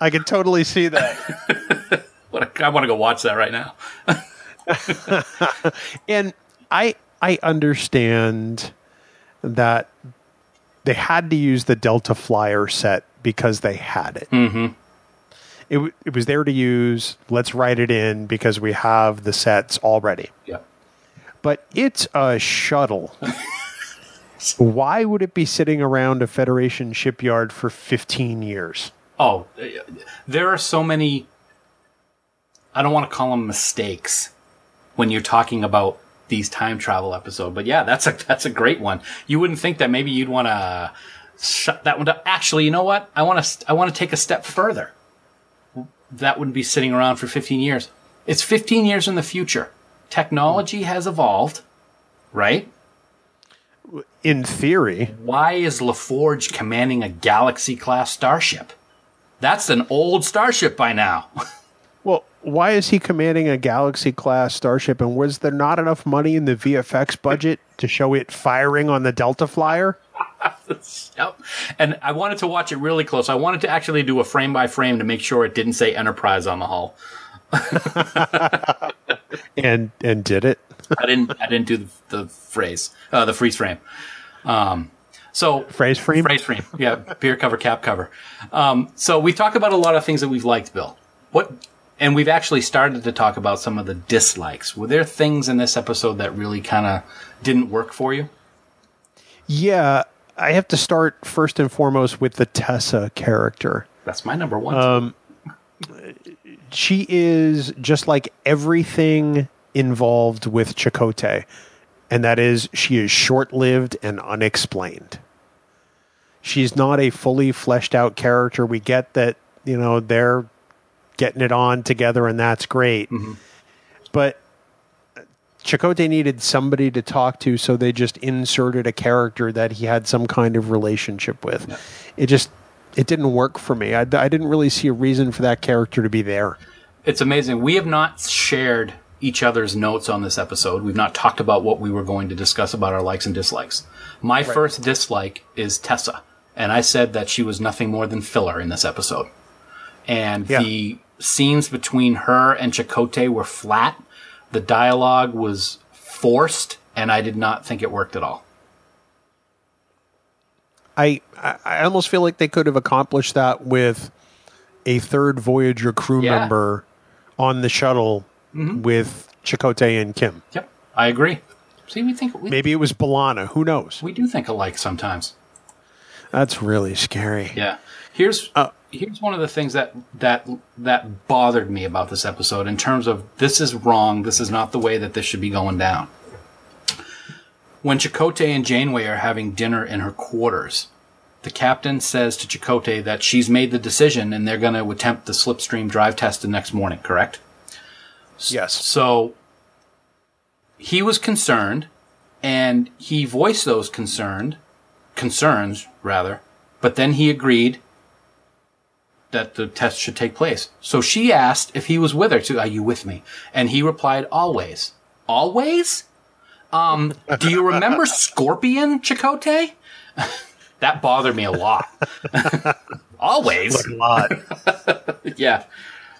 I can totally see that.
What a, I want to go watch that right now.
and I I understand that they had to use the Delta Flyer set because they had it. Mm-hmm. It, it was there to use. Let's write it in because we have the sets already.
Yeah.
But it's a shuttle. Why would it be sitting around a Federation shipyard for 15 years?
Oh, there are so many. I don't want to call them mistakes when you're talking about these time travel episode, but yeah, that's a that's a great one. You wouldn't think that maybe you'd want to shut that one down. Actually, you know what? I want to I want to take a step further. That wouldn't be sitting around for 15 years. It's 15 years in the future. Technology has evolved, right?
In theory,
Why is LaForge commanding a Galaxy class starship? That's an old starship by now.
well, why is he commanding a Galaxy class starship? And was there not enough money in the VFX budget to show it firing on the Delta Flyer?
Yep. And I wanted to watch it really close. I wanted to actually do a frame by frame to make sure it didn't say Enterprise on the hull.
And and did it?
I didn't. I didn't do the, the phrase, uh, the freeze frame. Um, so
Phrase frame?
phrase frame. Yeah, beer cover, cap cover. Um, so we talked about a lot of things that we've liked, Bill. What? And we've actually started to talk about some of the dislikes. Were there things in this episode that really kind of didn't work for you?
Yeah, I have to start first and foremost with the Tessa character.
That's my number one.
Um, She is just like everything involved with Chakotay, and that is she is short lived and unexplained. She's not a fully fleshed out character. We get that, you know, they're getting it on together, and that's great. Mm-hmm. But Chakotay needed somebody to talk to, so they just inserted a character that he had some kind of relationship with. It just it didn't work for me. I, I didn't really see a reason for that character to be there.
It's amazing. We have not shared each other's notes on this episode. We've not talked about what we were going to discuss about our likes and dislikes. My first dislike is Tessa, and I said that she was nothing more than filler in this episode. And
Yeah.
the scenes between her and Chakotay were flat. The dialogue was forced, and I did not think it worked at all.
I I I almost feel like they could have accomplished that with a third Voyager crew
Yeah.
member on the shuttle with Chakotay and Kim.
Yep, I agree. See, we think we,
Maybe it was B'Elanna. Who knows?
we do think alike sometimes.
That's really scary.
Yeah. Here's
Uh,
here's one of the things that that that bothered me about this episode in terms of this is wrong. This is not the way that this should be going down. When Chakotay and Janeway are having dinner in her quarters, the captain says to Chakotay that she's made the decision and they're going to attempt the slipstream drive test the next morning. Correct?
Yes.
So he was concerned, and he voiced those concerned concerns rather, but then he agreed that the test should take place. So she asked if he was with her. To, Are you with me? And he replied, Always. Always? Um, do you remember Scorpion, Chakotay? that bothered me a lot. Always.
a lot.
yeah.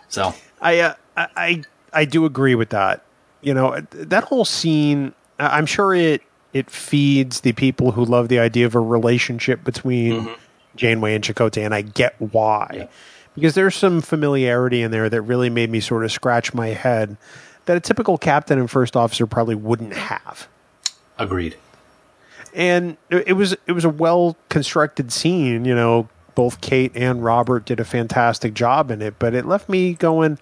So
I, uh, I I do agree with that. You know that whole scene. I'm sure it it feeds the people who love the idea of a relationship between mm-hmm. Janeway and Chakotay, and I get why.
Yeah.
Because there's some familiarity in there that really made me sort of scratch my head that a typical captain and first officer probably wouldn't have.
agreed.
and it was it was a well constructed scene. You know, both Kate and Robert did a fantastic job in it, but it left me going,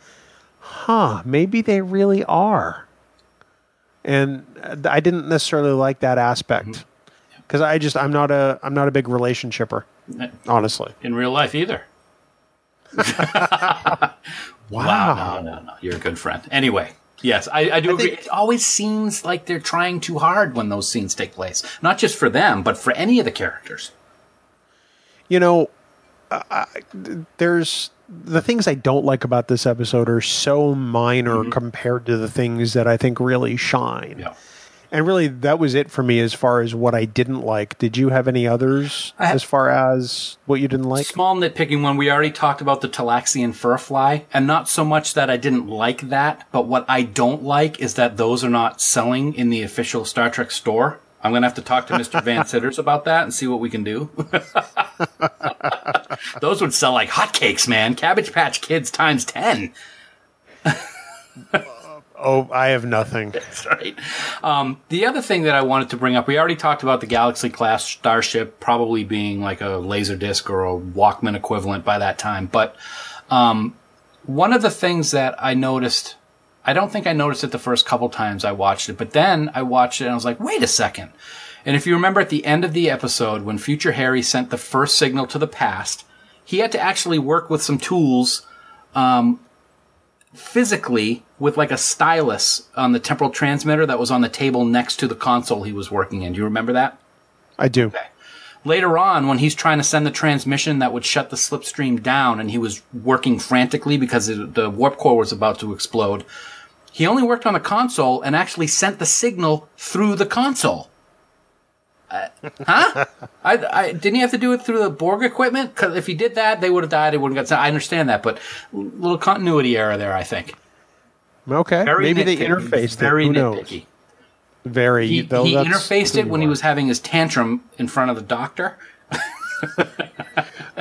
"Huh, maybe they really are." And uh, I didn't necessarily like that aspect because I just I'm not a I'm not a big relationshipper, honestly.
In real life either.
Wow.
No, no, no. You're a good friend. Anyway, yes, I, I do agree.
think-
it always seems like they're trying too hard when those scenes take place. Not just for them, but for any of the characters.
you know, I, I- there's the things I don't like about this episode are so minor mm-hmm. compared to the things that I think really shine.
Yeah.
And really, that was it for me as far as what I didn't like. Did you have any others
I
as far as what you didn't like?
Small nitpicking one. We already talked about the Talaxian fur fly, and not so much that I didn't like that, but what I don't like is that those are not selling in the official Star Trek store. I'm gonna have to talk to Mr. Van Citters about that and see what we can do. those would sell like hotcakes, man. Cabbage Patch Kids times ten.
Oh, I have nothing.
That's right. Um, the other thing that I wanted to bring up, we already talked about the Galaxy class starship probably being like a laser disc or a Walkman equivalent by that time. But um, one of the things that I noticed, I don't think I noticed it the first couple times I watched it, but then I watched it and I was like, wait a second. And if you remember at the end of the episode, when Future Harry sent the first signal to the past, he had to actually work with some tools um, physically with like a stylus on the temporal transmitter that was on the table next to the console he was working in. Do you remember that?
I do.
Later on, when he's trying to send the transmission that would shut the slipstream down and he was working frantically because it, the warp core was about to explode, he only worked on the console and actually sent the signal through the console. Uh, huh? I, I didn't he have to do it through the Borg equipment? Because if he did that, they would have died. It wouldn't got. sent. I understand that, but little continuity error there. I think.
Okay.
Very
Maybe they interfaced
Very
it. Who knows? Very.
He,
though
he interfaced it
you
when he was having his tantrum in front of the doctor.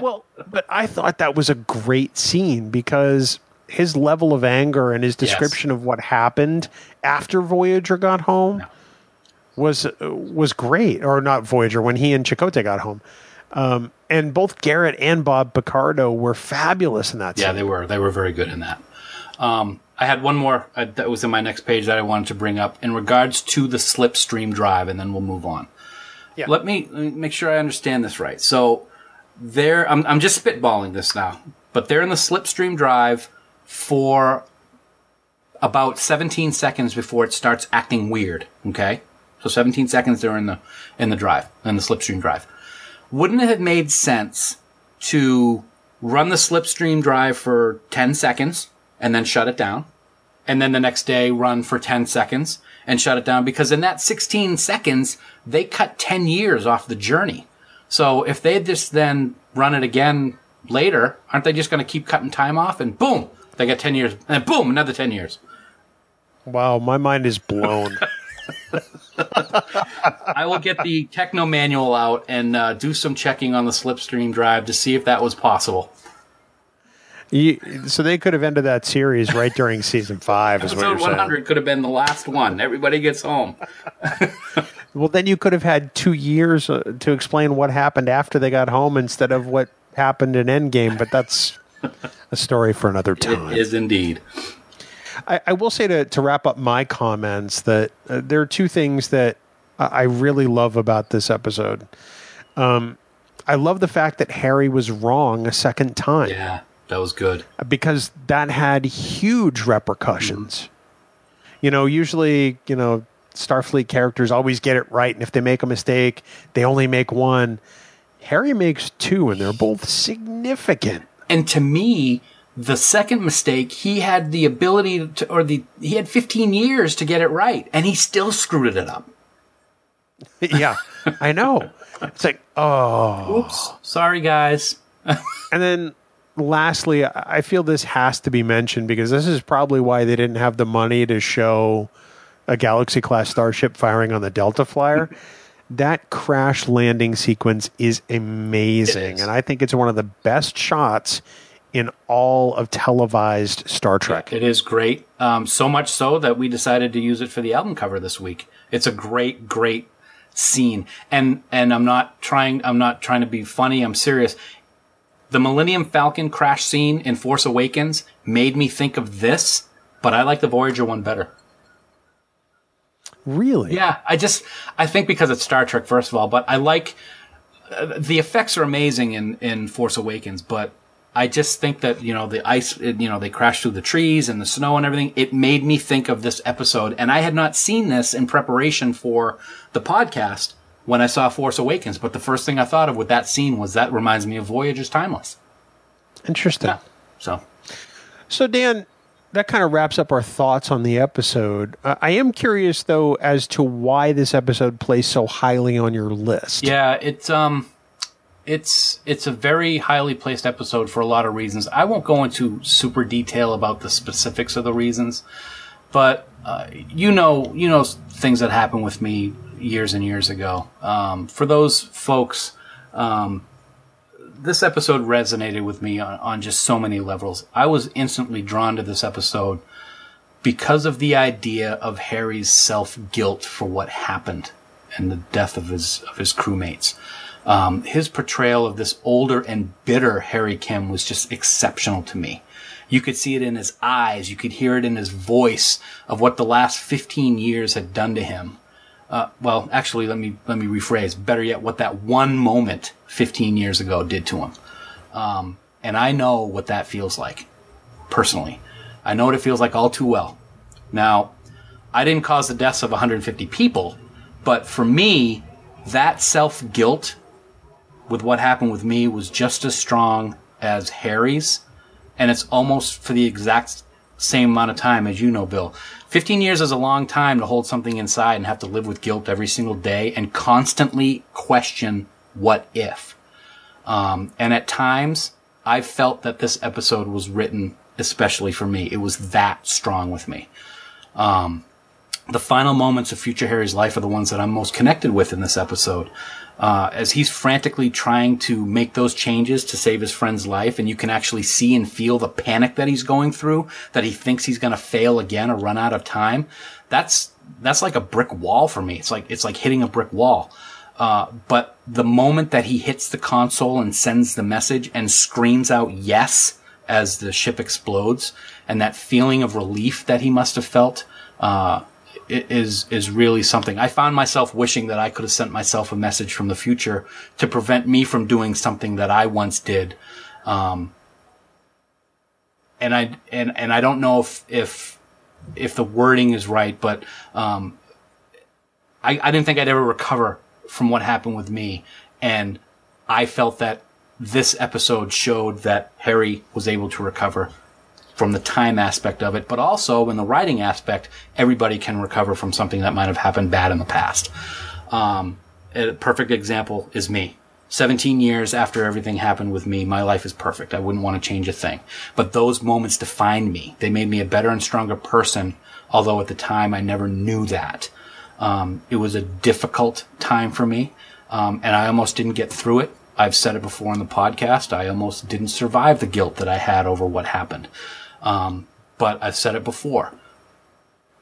Well, but I thought that was a great scene because his level of anger and his description of what happened after Voyager got home was was great. Or not Voyager when he and Chakotay got home. Um, and both Garrett and Bob Picardo were fabulous in that
Yeah,
scene.
they were. They were very good in that. Um, I had one more uh, that was in my next page that I wanted to bring up in regards to the slipstream drive, and then we'll move on.
Yeah.
Let me, let me make sure I understand this right. So, they're I'm, I'm just spitballing this now, but they're in the slipstream drive for about 17 seconds before it starts acting weird. Okay, so 17 seconds they're in the in the drive in the slipstream drive. Wouldn't it have made sense to run the slipstream drive for 10 seconds and then shut it down? And then the next day run for 10 seconds and shut it down because in that 16 seconds, they cut 10 years off the journey. So if they just then run it again later, aren't they just going to keep cutting time off and boom, they get 10 years and boom, another 10 years.
Wow, my mind is blown.
I will get the techno manual out and uh, do some checking on the slipstream drive to see if that was possible.
You, so they could have ended that series right during season five, is what you're saying.
100 could have been the last one. Everybody gets home.
Well, then you could have had two years uh, to explain what happened after they got home instead of what happened in Endgame. But that's a story for another time.
It is indeed.
I, I will say to, to wrap up my comments that uh, there are two things that I I really love about this episode. Um, I love the fact that Harry was wrong a second time
Yeah, that was good.
because that had huge repercussions. You know, usually, you know, Starfleet characters always get it right, and if they make a mistake, they only make one. Harry makes two, and they're both significant.
And to me, the second mistake, he had the ability to, or the, he had 15 years to get it right and he still screwed it up.
yeah, I know. It's like, oh.
Oops. Sorry, guys.
and then lastly, I feel this has to be mentioned because this is probably why they didn't have the money to show a Galaxy class starship firing on the Delta Flyer. that crash landing sequence is amazing. Is. And I think it's one of the best shots in all of televised Star Trek.
It is great. Um, so much so that we decided to use it for the album cover this week. It's a great, great scene. And, and I'm not trying, I'm not trying to be funny. I'm serious. The Millennium Falcon crash scene in Force Awakens made me think of this, but I like the Voyager one better.
Really?
Yeah, I just I think because it's Star Trek first of all, but I like uh, the effects are amazing in in Force Awakens, but I just think that you know the ice, you know, they crashed through the trees and the snow and everything. It made me think of this episode, and I had not seen this in preparation for the podcast when I saw Force Awakens. But the first thing I thought of with that scene was that reminds me of Voyager's Timeless.
Interesting.
Yeah. So,
so Dan, that kind of wraps up our thoughts on the episode. Uh, I am curious though as to why this episode plays so highly on your list.
Yeah, it's um it's it's a very highly placed episode for a lot of reasons. I won't go into super detail about the specifics of the reasons, but uh, you know you know things that happened with me years and years ago. Um, for those folks um, this episode resonated with me on, on just so many levels. I was instantly drawn to this episode because of the idea of Harry's self guilt for what happened and the death of his of his crewmates. Um, his portrayal of this older and bitter Harry Kim was just exceptional to me. You could see it in his eyes. You could hear it in his voice of what the last 15 years had done to him. Uh, well, actually, let me let me rephrase. Better yet, what that one moment 15 years ago did to him. Um, and I know what that feels like, personally. I know what it feels like all too well. Now, I didn't cause the deaths of 150 people, but for me, that self guilt with what happened with me was just as strong as Harry's, and it's almost for the exact same amount of time as you know, Bill. 15 years is a long time to hold something inside and have to live with guilt every single day and constantly question what if. Um, and at times, I felt that this episode was written especially for me. It was that strong with me. Um, the final moments of future Harry's life are the ones that I'm most connected with in this episode uh, as he's frantically trying to make those changes to save his friend's life, and you can actually see and feel the panic that he's going through, that he thinks he's going to fail again or run out of time. That's that's like a brick wall for me. It's like it's like hitting a brick wall. Uh, but the moment that he hits the console and sends the message and screams out yes as the ship explodes, and that feeling of relief that he must have felt, uh, is is really something. I found myself wishing that I could have sent myself a message from the future to prevent me from doing something that I once did. Um, and I and and I don't know if if if the wording is right, but um, I, I didn't think I'd ever recover from what happened with me, and I felt that this episode showed that Harry was able to recover from the time aspect of it, but also in the writing aspect, everybody can recover from something that might have happened bad in the past. Um, a perfect example is me. 17 years after everything happened with me, my life is perfect. I wouldn't want to change a thing. But those moments defined me. They made me a better and stronger person, although at the time I never knew that. Um, it was a difficult time for me, um, and I almost didn't get through it. I've said it before in the podcast. I almost didn't survive the guilt that I had over what happened. Um, but I've said it before.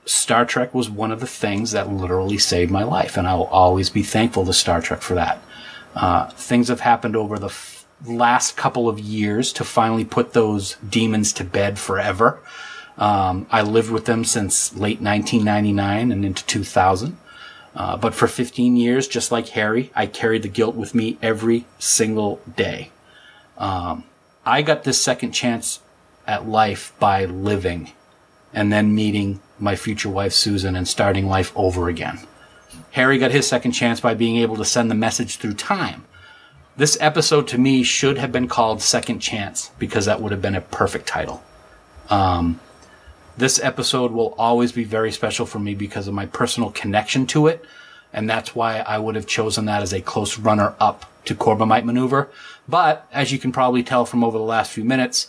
Star Trek was one of the things that literally saved my life, and I will always be thankful to Star Trek for that. Uh, things have happened over the f- last couple of years to finally put those demons to bed forever. Um, I lived with them since late 1999 and into 2000. Uh, but for 15 years, just like Harry, I carried the guilt with me every single day. Um, I got this second chance at life by living and then meeting my future wife Susan and starting life over again. Harry got his second chance by being able to send the message through time. This episode to me should have been called Second Chance because that would have been a perfect title. Um, this episode will always be very special for me because of my personal connection to it. And that's why I would have chosen that as a close runner up to Corbomite Maneuver. But as you can probably tell from over the last few minutes,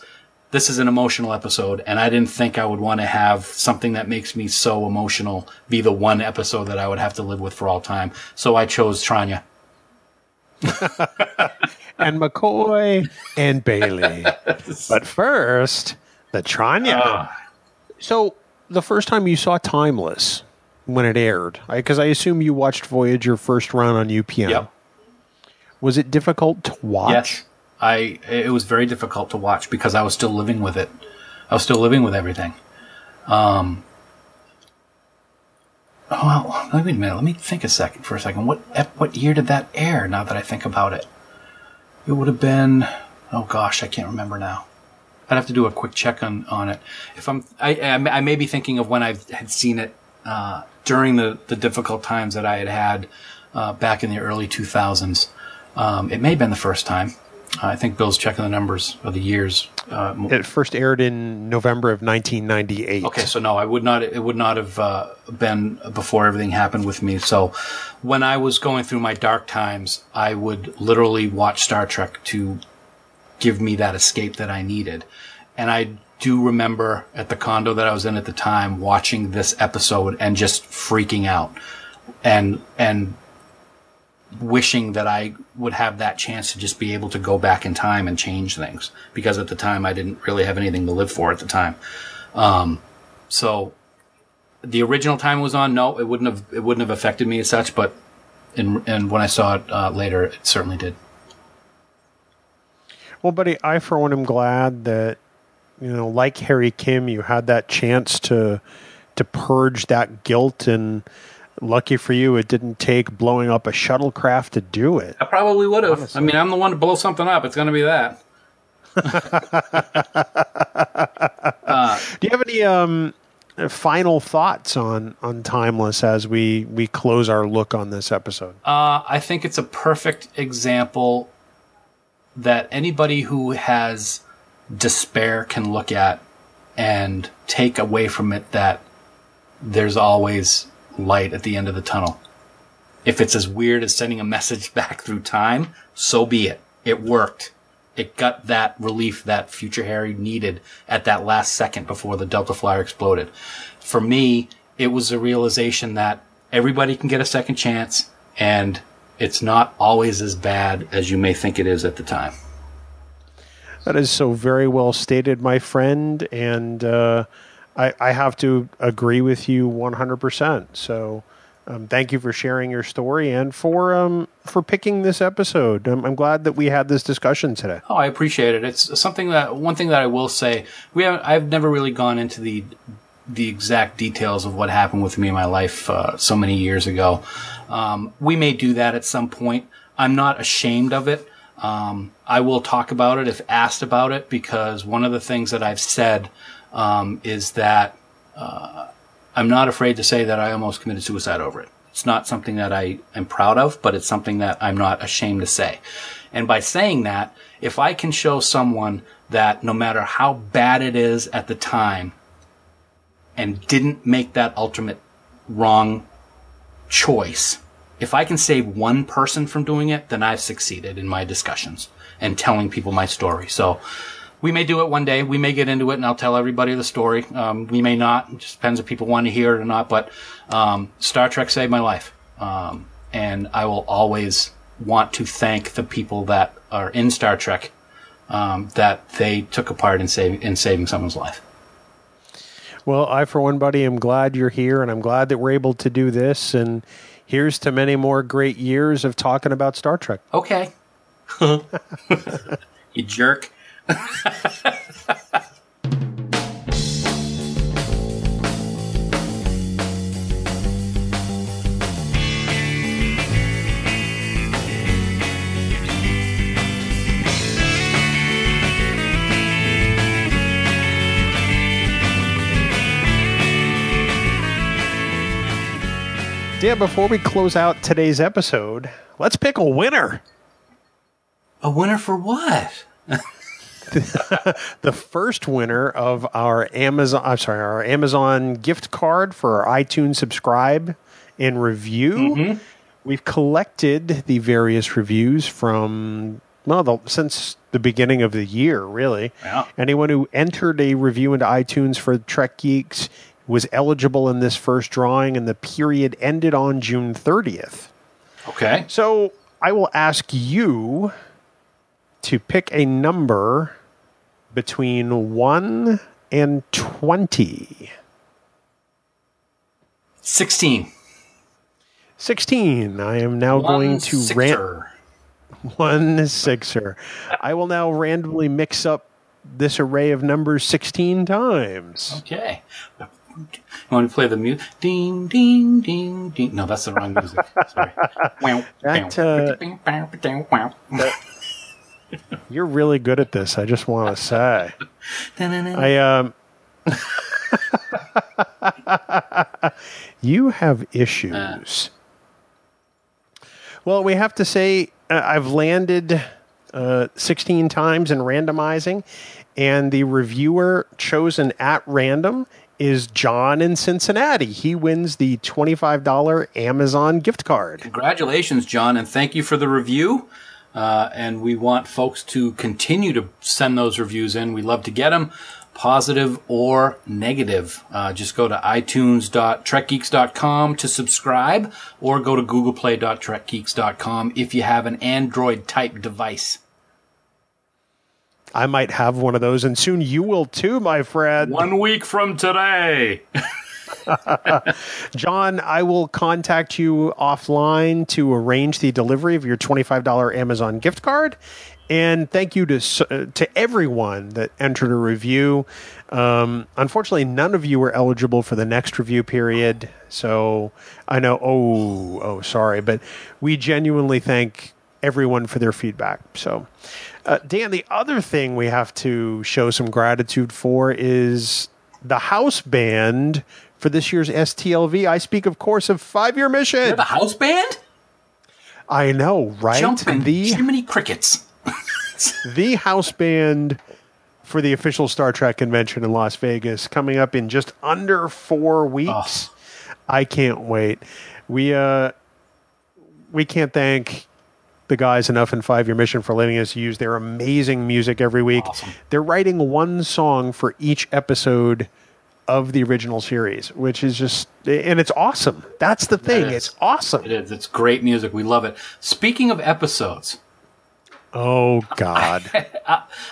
this is an emotional episode, and I didn't think I would want to have something that makes me so emotional be the one episode that I would have to live with for all time. So I chose Tranya.
and McCoy and Bailey. but first, the Tranya.
Uh,
So, the first time you saw Timeless when it aired, because I, assume you watched Voyager first run on UPN.
Yep.
Was it difficult to watch?
Yes. I it was very difficult to watch because I was still living with it. I was still living with everything. Um Oh, well, wait a minute. Let me think a second for a second. What what year did that air? Now that I think about it, it would have been. Oh gosh, I can't remember now. I'd have to do a quick check on, on it. If I'm, I, I, may be thinking of when I had seen it uh, during the, the difficult times that I had had uh, back in the early 2000s. Um, it may have been the first time. I think Bill's checking the numbers of the years. Uh,
It first aired in November of 1998.
Okay, so no, I would not. It would not have uh, been before everything happened with me. So, when I was going through my dark times, I would literally watch Star Trek to give me that escape that I needed. And I do remember at the condo that I was in at the time watching this episode and just freaking out, and and wishing that I would have that chance to just be able to go back in time and change things because at the time I didn't really have anything to live for at the time. Um, so the original time was on, no, it wouldn't have it wouldn't have affected me as such, but in, and when I saw it uh, later, it certainly did.
Well, buddy, I for one am glad that you know, like Harry Kim, you had that chance to to purge that guilt, and lucky for you, it didn't take blowing up a shuttlecraft to do it.
I probably would have. I mean, I'm the one to blow something up. It's going to be that.
Do you have any um, final thoughts on on Timeless as we we close our look on this episode?
Uh, I think it's a perfect example that anybody who has despair can look at and take away from it that there's always light at the end of the tunnel. If it's as weird as sending a message back through time, so be it. It worked. It got that relief that future Harry needed at that last second before the Delta Flyer exploded. For me, it was a realization that everybody can get a second chance and it's not always as bad as you may think it is at the time.
That is so very well stated, my friend, and uh, I, I have to agree with you one hundred percent. So. Um, thank you for sharing your story and for um, for picking this episode. Um, I'm glad that we had this discussion today.
Oh, I appreciate it. It's something that one thing that I will say we have I've never really gone into the the exact details of what happened with me in my life uh, so many years ago. Um, we may do that at some point. I'm not ashamed of it. Um, I will talk about it if asked about it because one of the things that I've said um, is that uh, I'm not afraid to say that I almost committed suicide over it. It's not something that I am proud of, but it's something that I'm not ashamed to say. And by saying that, if I can show someone that no matter how bad it is at the time and didn't make that ultimate wrong choice, if I can save one person from doing it, then I've succeeded in my discussions and telling people my story. So we may do it one day. We may get into it and I'll tell everybody the story. Um, we may not. It just depends if people want to hear it or not. But um, Star Trek saved my life. Um, and I will always want to thank the people that are in Star Trek um, that they took a part in, save, in saving someone's life.
Well, I, for one, buddy, am glad you're here, and I'm glad that we're able to do this. And here's to many more great years of talking about Star Trek.
Okay. you jerk.
Yeah, before we close out today's episode, let's pick a winner.
A winner for what?
the first winner of our Amazon, I'm sorry, our Amazon gift card for our iTunes subscribe and review.
Mm-hmm.
We've collected the various reviews from well, the, since the beginning of the year, really.
Yeah.
Anyone who entered a review into iTunes for Trek Geeks was eligible in this first drawing, and the period ended on June 30th.
Okay.
So I will ask you to pick a number between 1 and 20.
16.
16. I am now going to
sixer.
ran- one sixer. I will now randomly mix up this array of numbers 16 times.
Okay. You want to play the music? Ding, ding, ding, ding. No, that's the wrong music. Sorry.
That, uh, You're really good at this, I just want to say. I um You have issues. well, we have to say uh, I've landed uh, 16 times in randomizing, and the reviewer chosen at random is John in Cincinnati. He wins the $25 Amazon gift card.
Congratulations, John, and thank you for the review. Uh, and we want folks to continue to send those reviews in. We love to get them, positive or negative. Uh, just go to itunes.trekgeeks.com to subscribe, or go to googleplay.trekgeeks.com if you have an Android type device.
I might have one of those, and soon you will too, my friend.
One week from today.
John, I will contact you offline to arrange the delivery of your $25 Amazon gift card. And thank you to uh, to everyone that entered a review. Um, unfortunately, none of you were eligible for the next review period. So I know. Oh, oh, sorry, but we genuinely thank everyone for their feedback. So, uh, Dan, the other thing we have to show some gratitude for is the house band for this year's STLV. I speak, of course, of Five Year Mission.
You're the house band?
I know, right?
Jumping
the
Jiminy Crickets.
the house band for the official Star Trek convention in Las Vegas coming up in just under four weeks. I can't wait. We uh we can't thank the guys enough in Five Year Mission for letting us use their amazing music every week.
Awesome.
They're writing one song for each episode of the original series, which is just and it's awesome. That's the thing. It's awesome.
It is. It's great music. We love it. Speaking of episodes,
Oh God.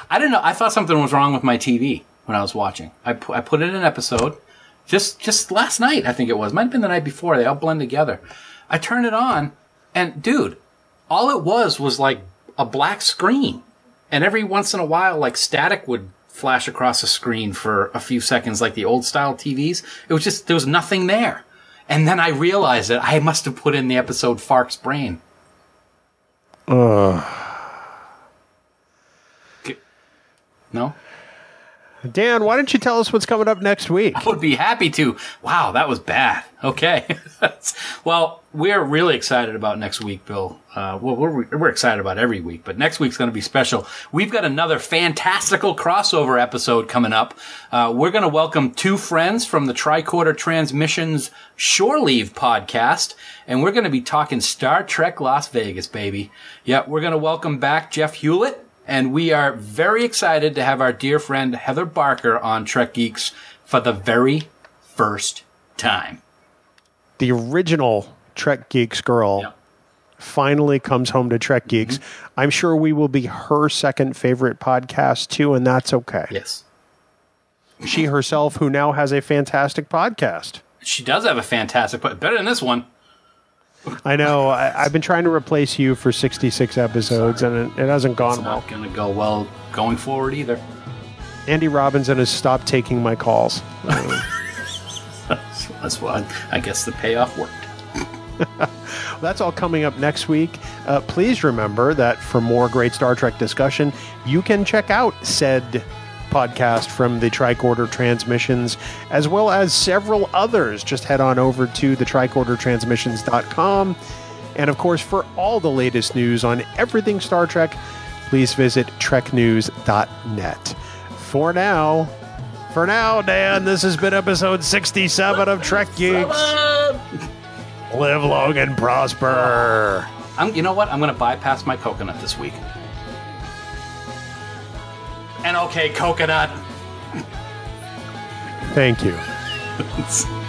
I don't know. I thought something was wrong with my TV when I was watching. I, pu- I put in an episode just just last night. I think it was. Might have been the night before. They all blend together. I turned it on, and dude, all it was was like a black screen, and every once in a while, like static would flash across the screen for a few seconds, like the old style TVs. It was just there was nothing there, and then I realized that I must have put in the episode Fark's brain. K- No.
Dan, why don't you tell us what's coming up next week?
I would be happy to. Wow, that was bad. Okay. well, we're really excited about next week, Bill. Uh, well, we're, we're excited about every week, but next week's going to be special. We've got another fantastical crossover episode coming up. Uh, we're going to welcome two friends from the Tricorder Transmissions Shore Leave podcast, and we're going to be talking Star Trek Las Vegas, baby. Yeah, we're going to welcome back Jeff Hewlett and we are very excited to have our dear friend Heather Barker on Trek Geeks for the very first time.
The original Trek Geeks girl
Yeah.
finally comes home to Trek Geeks. Mm-hmm. I'm sure we will be her second favorite podcast too, and that's okay.
Yes.
She herself, who now has a fantastic podcast.
She does have a fantastic, but better than this one.
I know. I, I've been trying to replace you for 66 episodes, and it, it hasn't gone
It's
well.
not going to go well going forward either.
Andy Robinson has stopped taking my calls.
That's why I guess the payoff worked.
That's all coming up next week. Uh, please remember that for more great Star Trek discussion, you can check out said podcast from the Tricorder Transmissions, as well as several others. Just head on over to the tricordertransmissions.com. And of course, for all the latest news on everything Star Trek, please visit treknews.net. For now, for now, Dan, this has been episode 67 of Trek Geeks. Live long and prosper.
I'm, you know what? I'm going to bypass my coconut this week. And okay, coconut.
Thank you.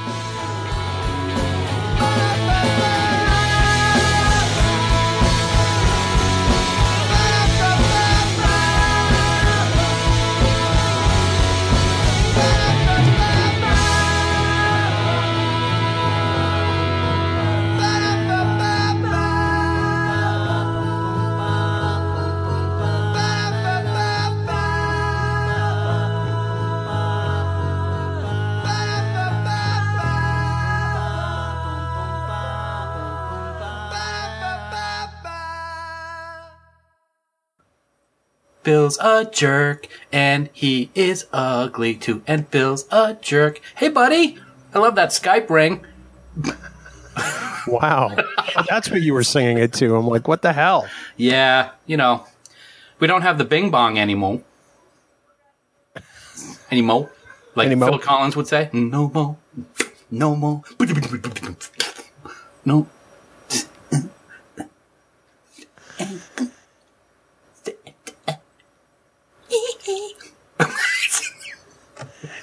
Bill's a jerk, and he is ugly too. And Bill's a jerk. Hey, buddy! I love that Skype ring.
Wow. That's what you were singing it to. I'm like, what the hell?
Yeah, you know, we don't have the Bing Bong anymore. Anymore, like
Anymore.
Phil Collins would say. No more, no more. No.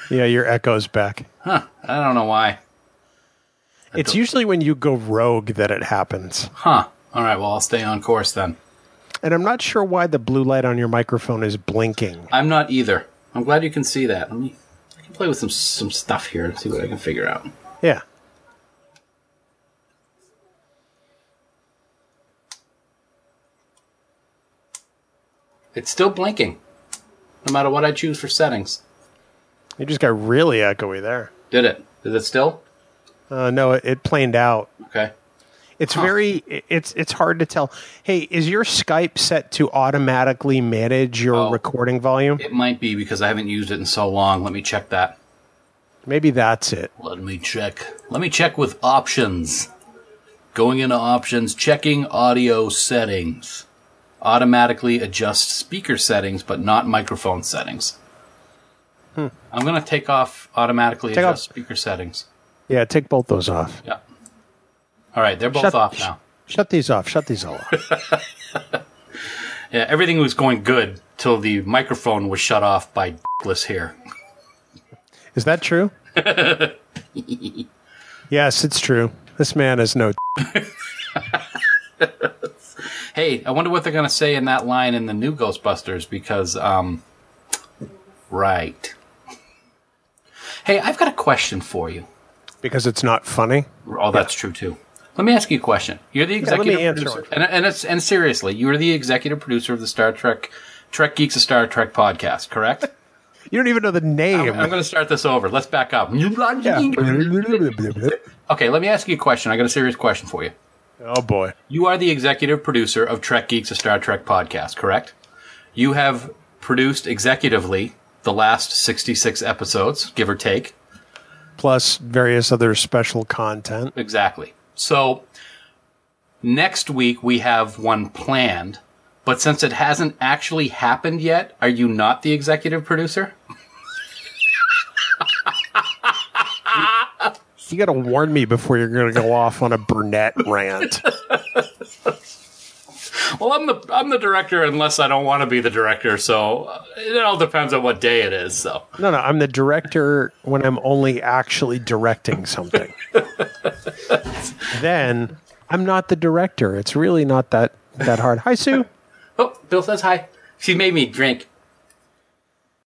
Yeah, your echo's back.
Huh? I don't know why.
It's usually when you go rogue that it happens.
Huh? All right. Well, I'll stay on course then.
And I'm not sure why the blue light on your microphone is blinking.
I'm not either. I'm glad you can see that. Let me. I can play with some some stuff here and see what I can figure out.
Yeah.
It's still blinking, no matter what I choose for settings.
You just got really echoey there.
Did it? Did it still?
Uh, no, it, it planed out.
Okay.
It's very it's it's hard to tell. Hey, is your Skype set to automatically manage your
Oh.
recording volume?
It might be because I haven't used it in so long. Let me check that.
Maybe that's it.
Let me check. Let me check with options. Going into options, checking audio settings. Automatically adjust speaker settings, but not microphone settings. I'm going to take off automatically
Take
adjust
off-
speaker settings.
Yeah, take both those off.
Yeah. All right, they're both
Shut-
off now.
Shut these off. Shut these all off.
Yeah, everything was going good till the microphone was shut off by Dickless here.
Is that true? yes, it's true. This man is no.
Hey, I wonder what they're going to say in that line in the new Ghostbusters because, um, right. Hey, I've got a question for you.
because it's not funny.
Oh, that's true too. Let me ask you a question. You're the executive
me
producer, and and, it's, and seriously, you're the executive producer of the Star Trek Trek Geeks of Star Trek podcast, correct?
You don't even know the name.
I'm, I'm going to start this over. Let's back up.
Yeah.
Okay, let me ask you a question. I got a serious question for you.
oh boy.
You are the executive producer of Trek Geeks, a Star Trek podcast, correct? You have produced executively the last 66 episodes, give or take.
Plus various other special content.
Exactly. So next week we have one planned, but since it hasn't actually happened yet, are you not the executive producer?
You got to warn me before you're going to go off on a Burnett rant.
Well, I'm the I'm the director unless I don't want to be the director, so uh, it all depends on what day it is. So
No, no, I'm the director when I'm only actually directing something. then I'm not the director. It's really not that that hard. Hi, Sue.
Oh, Bill says hi. She made me drink.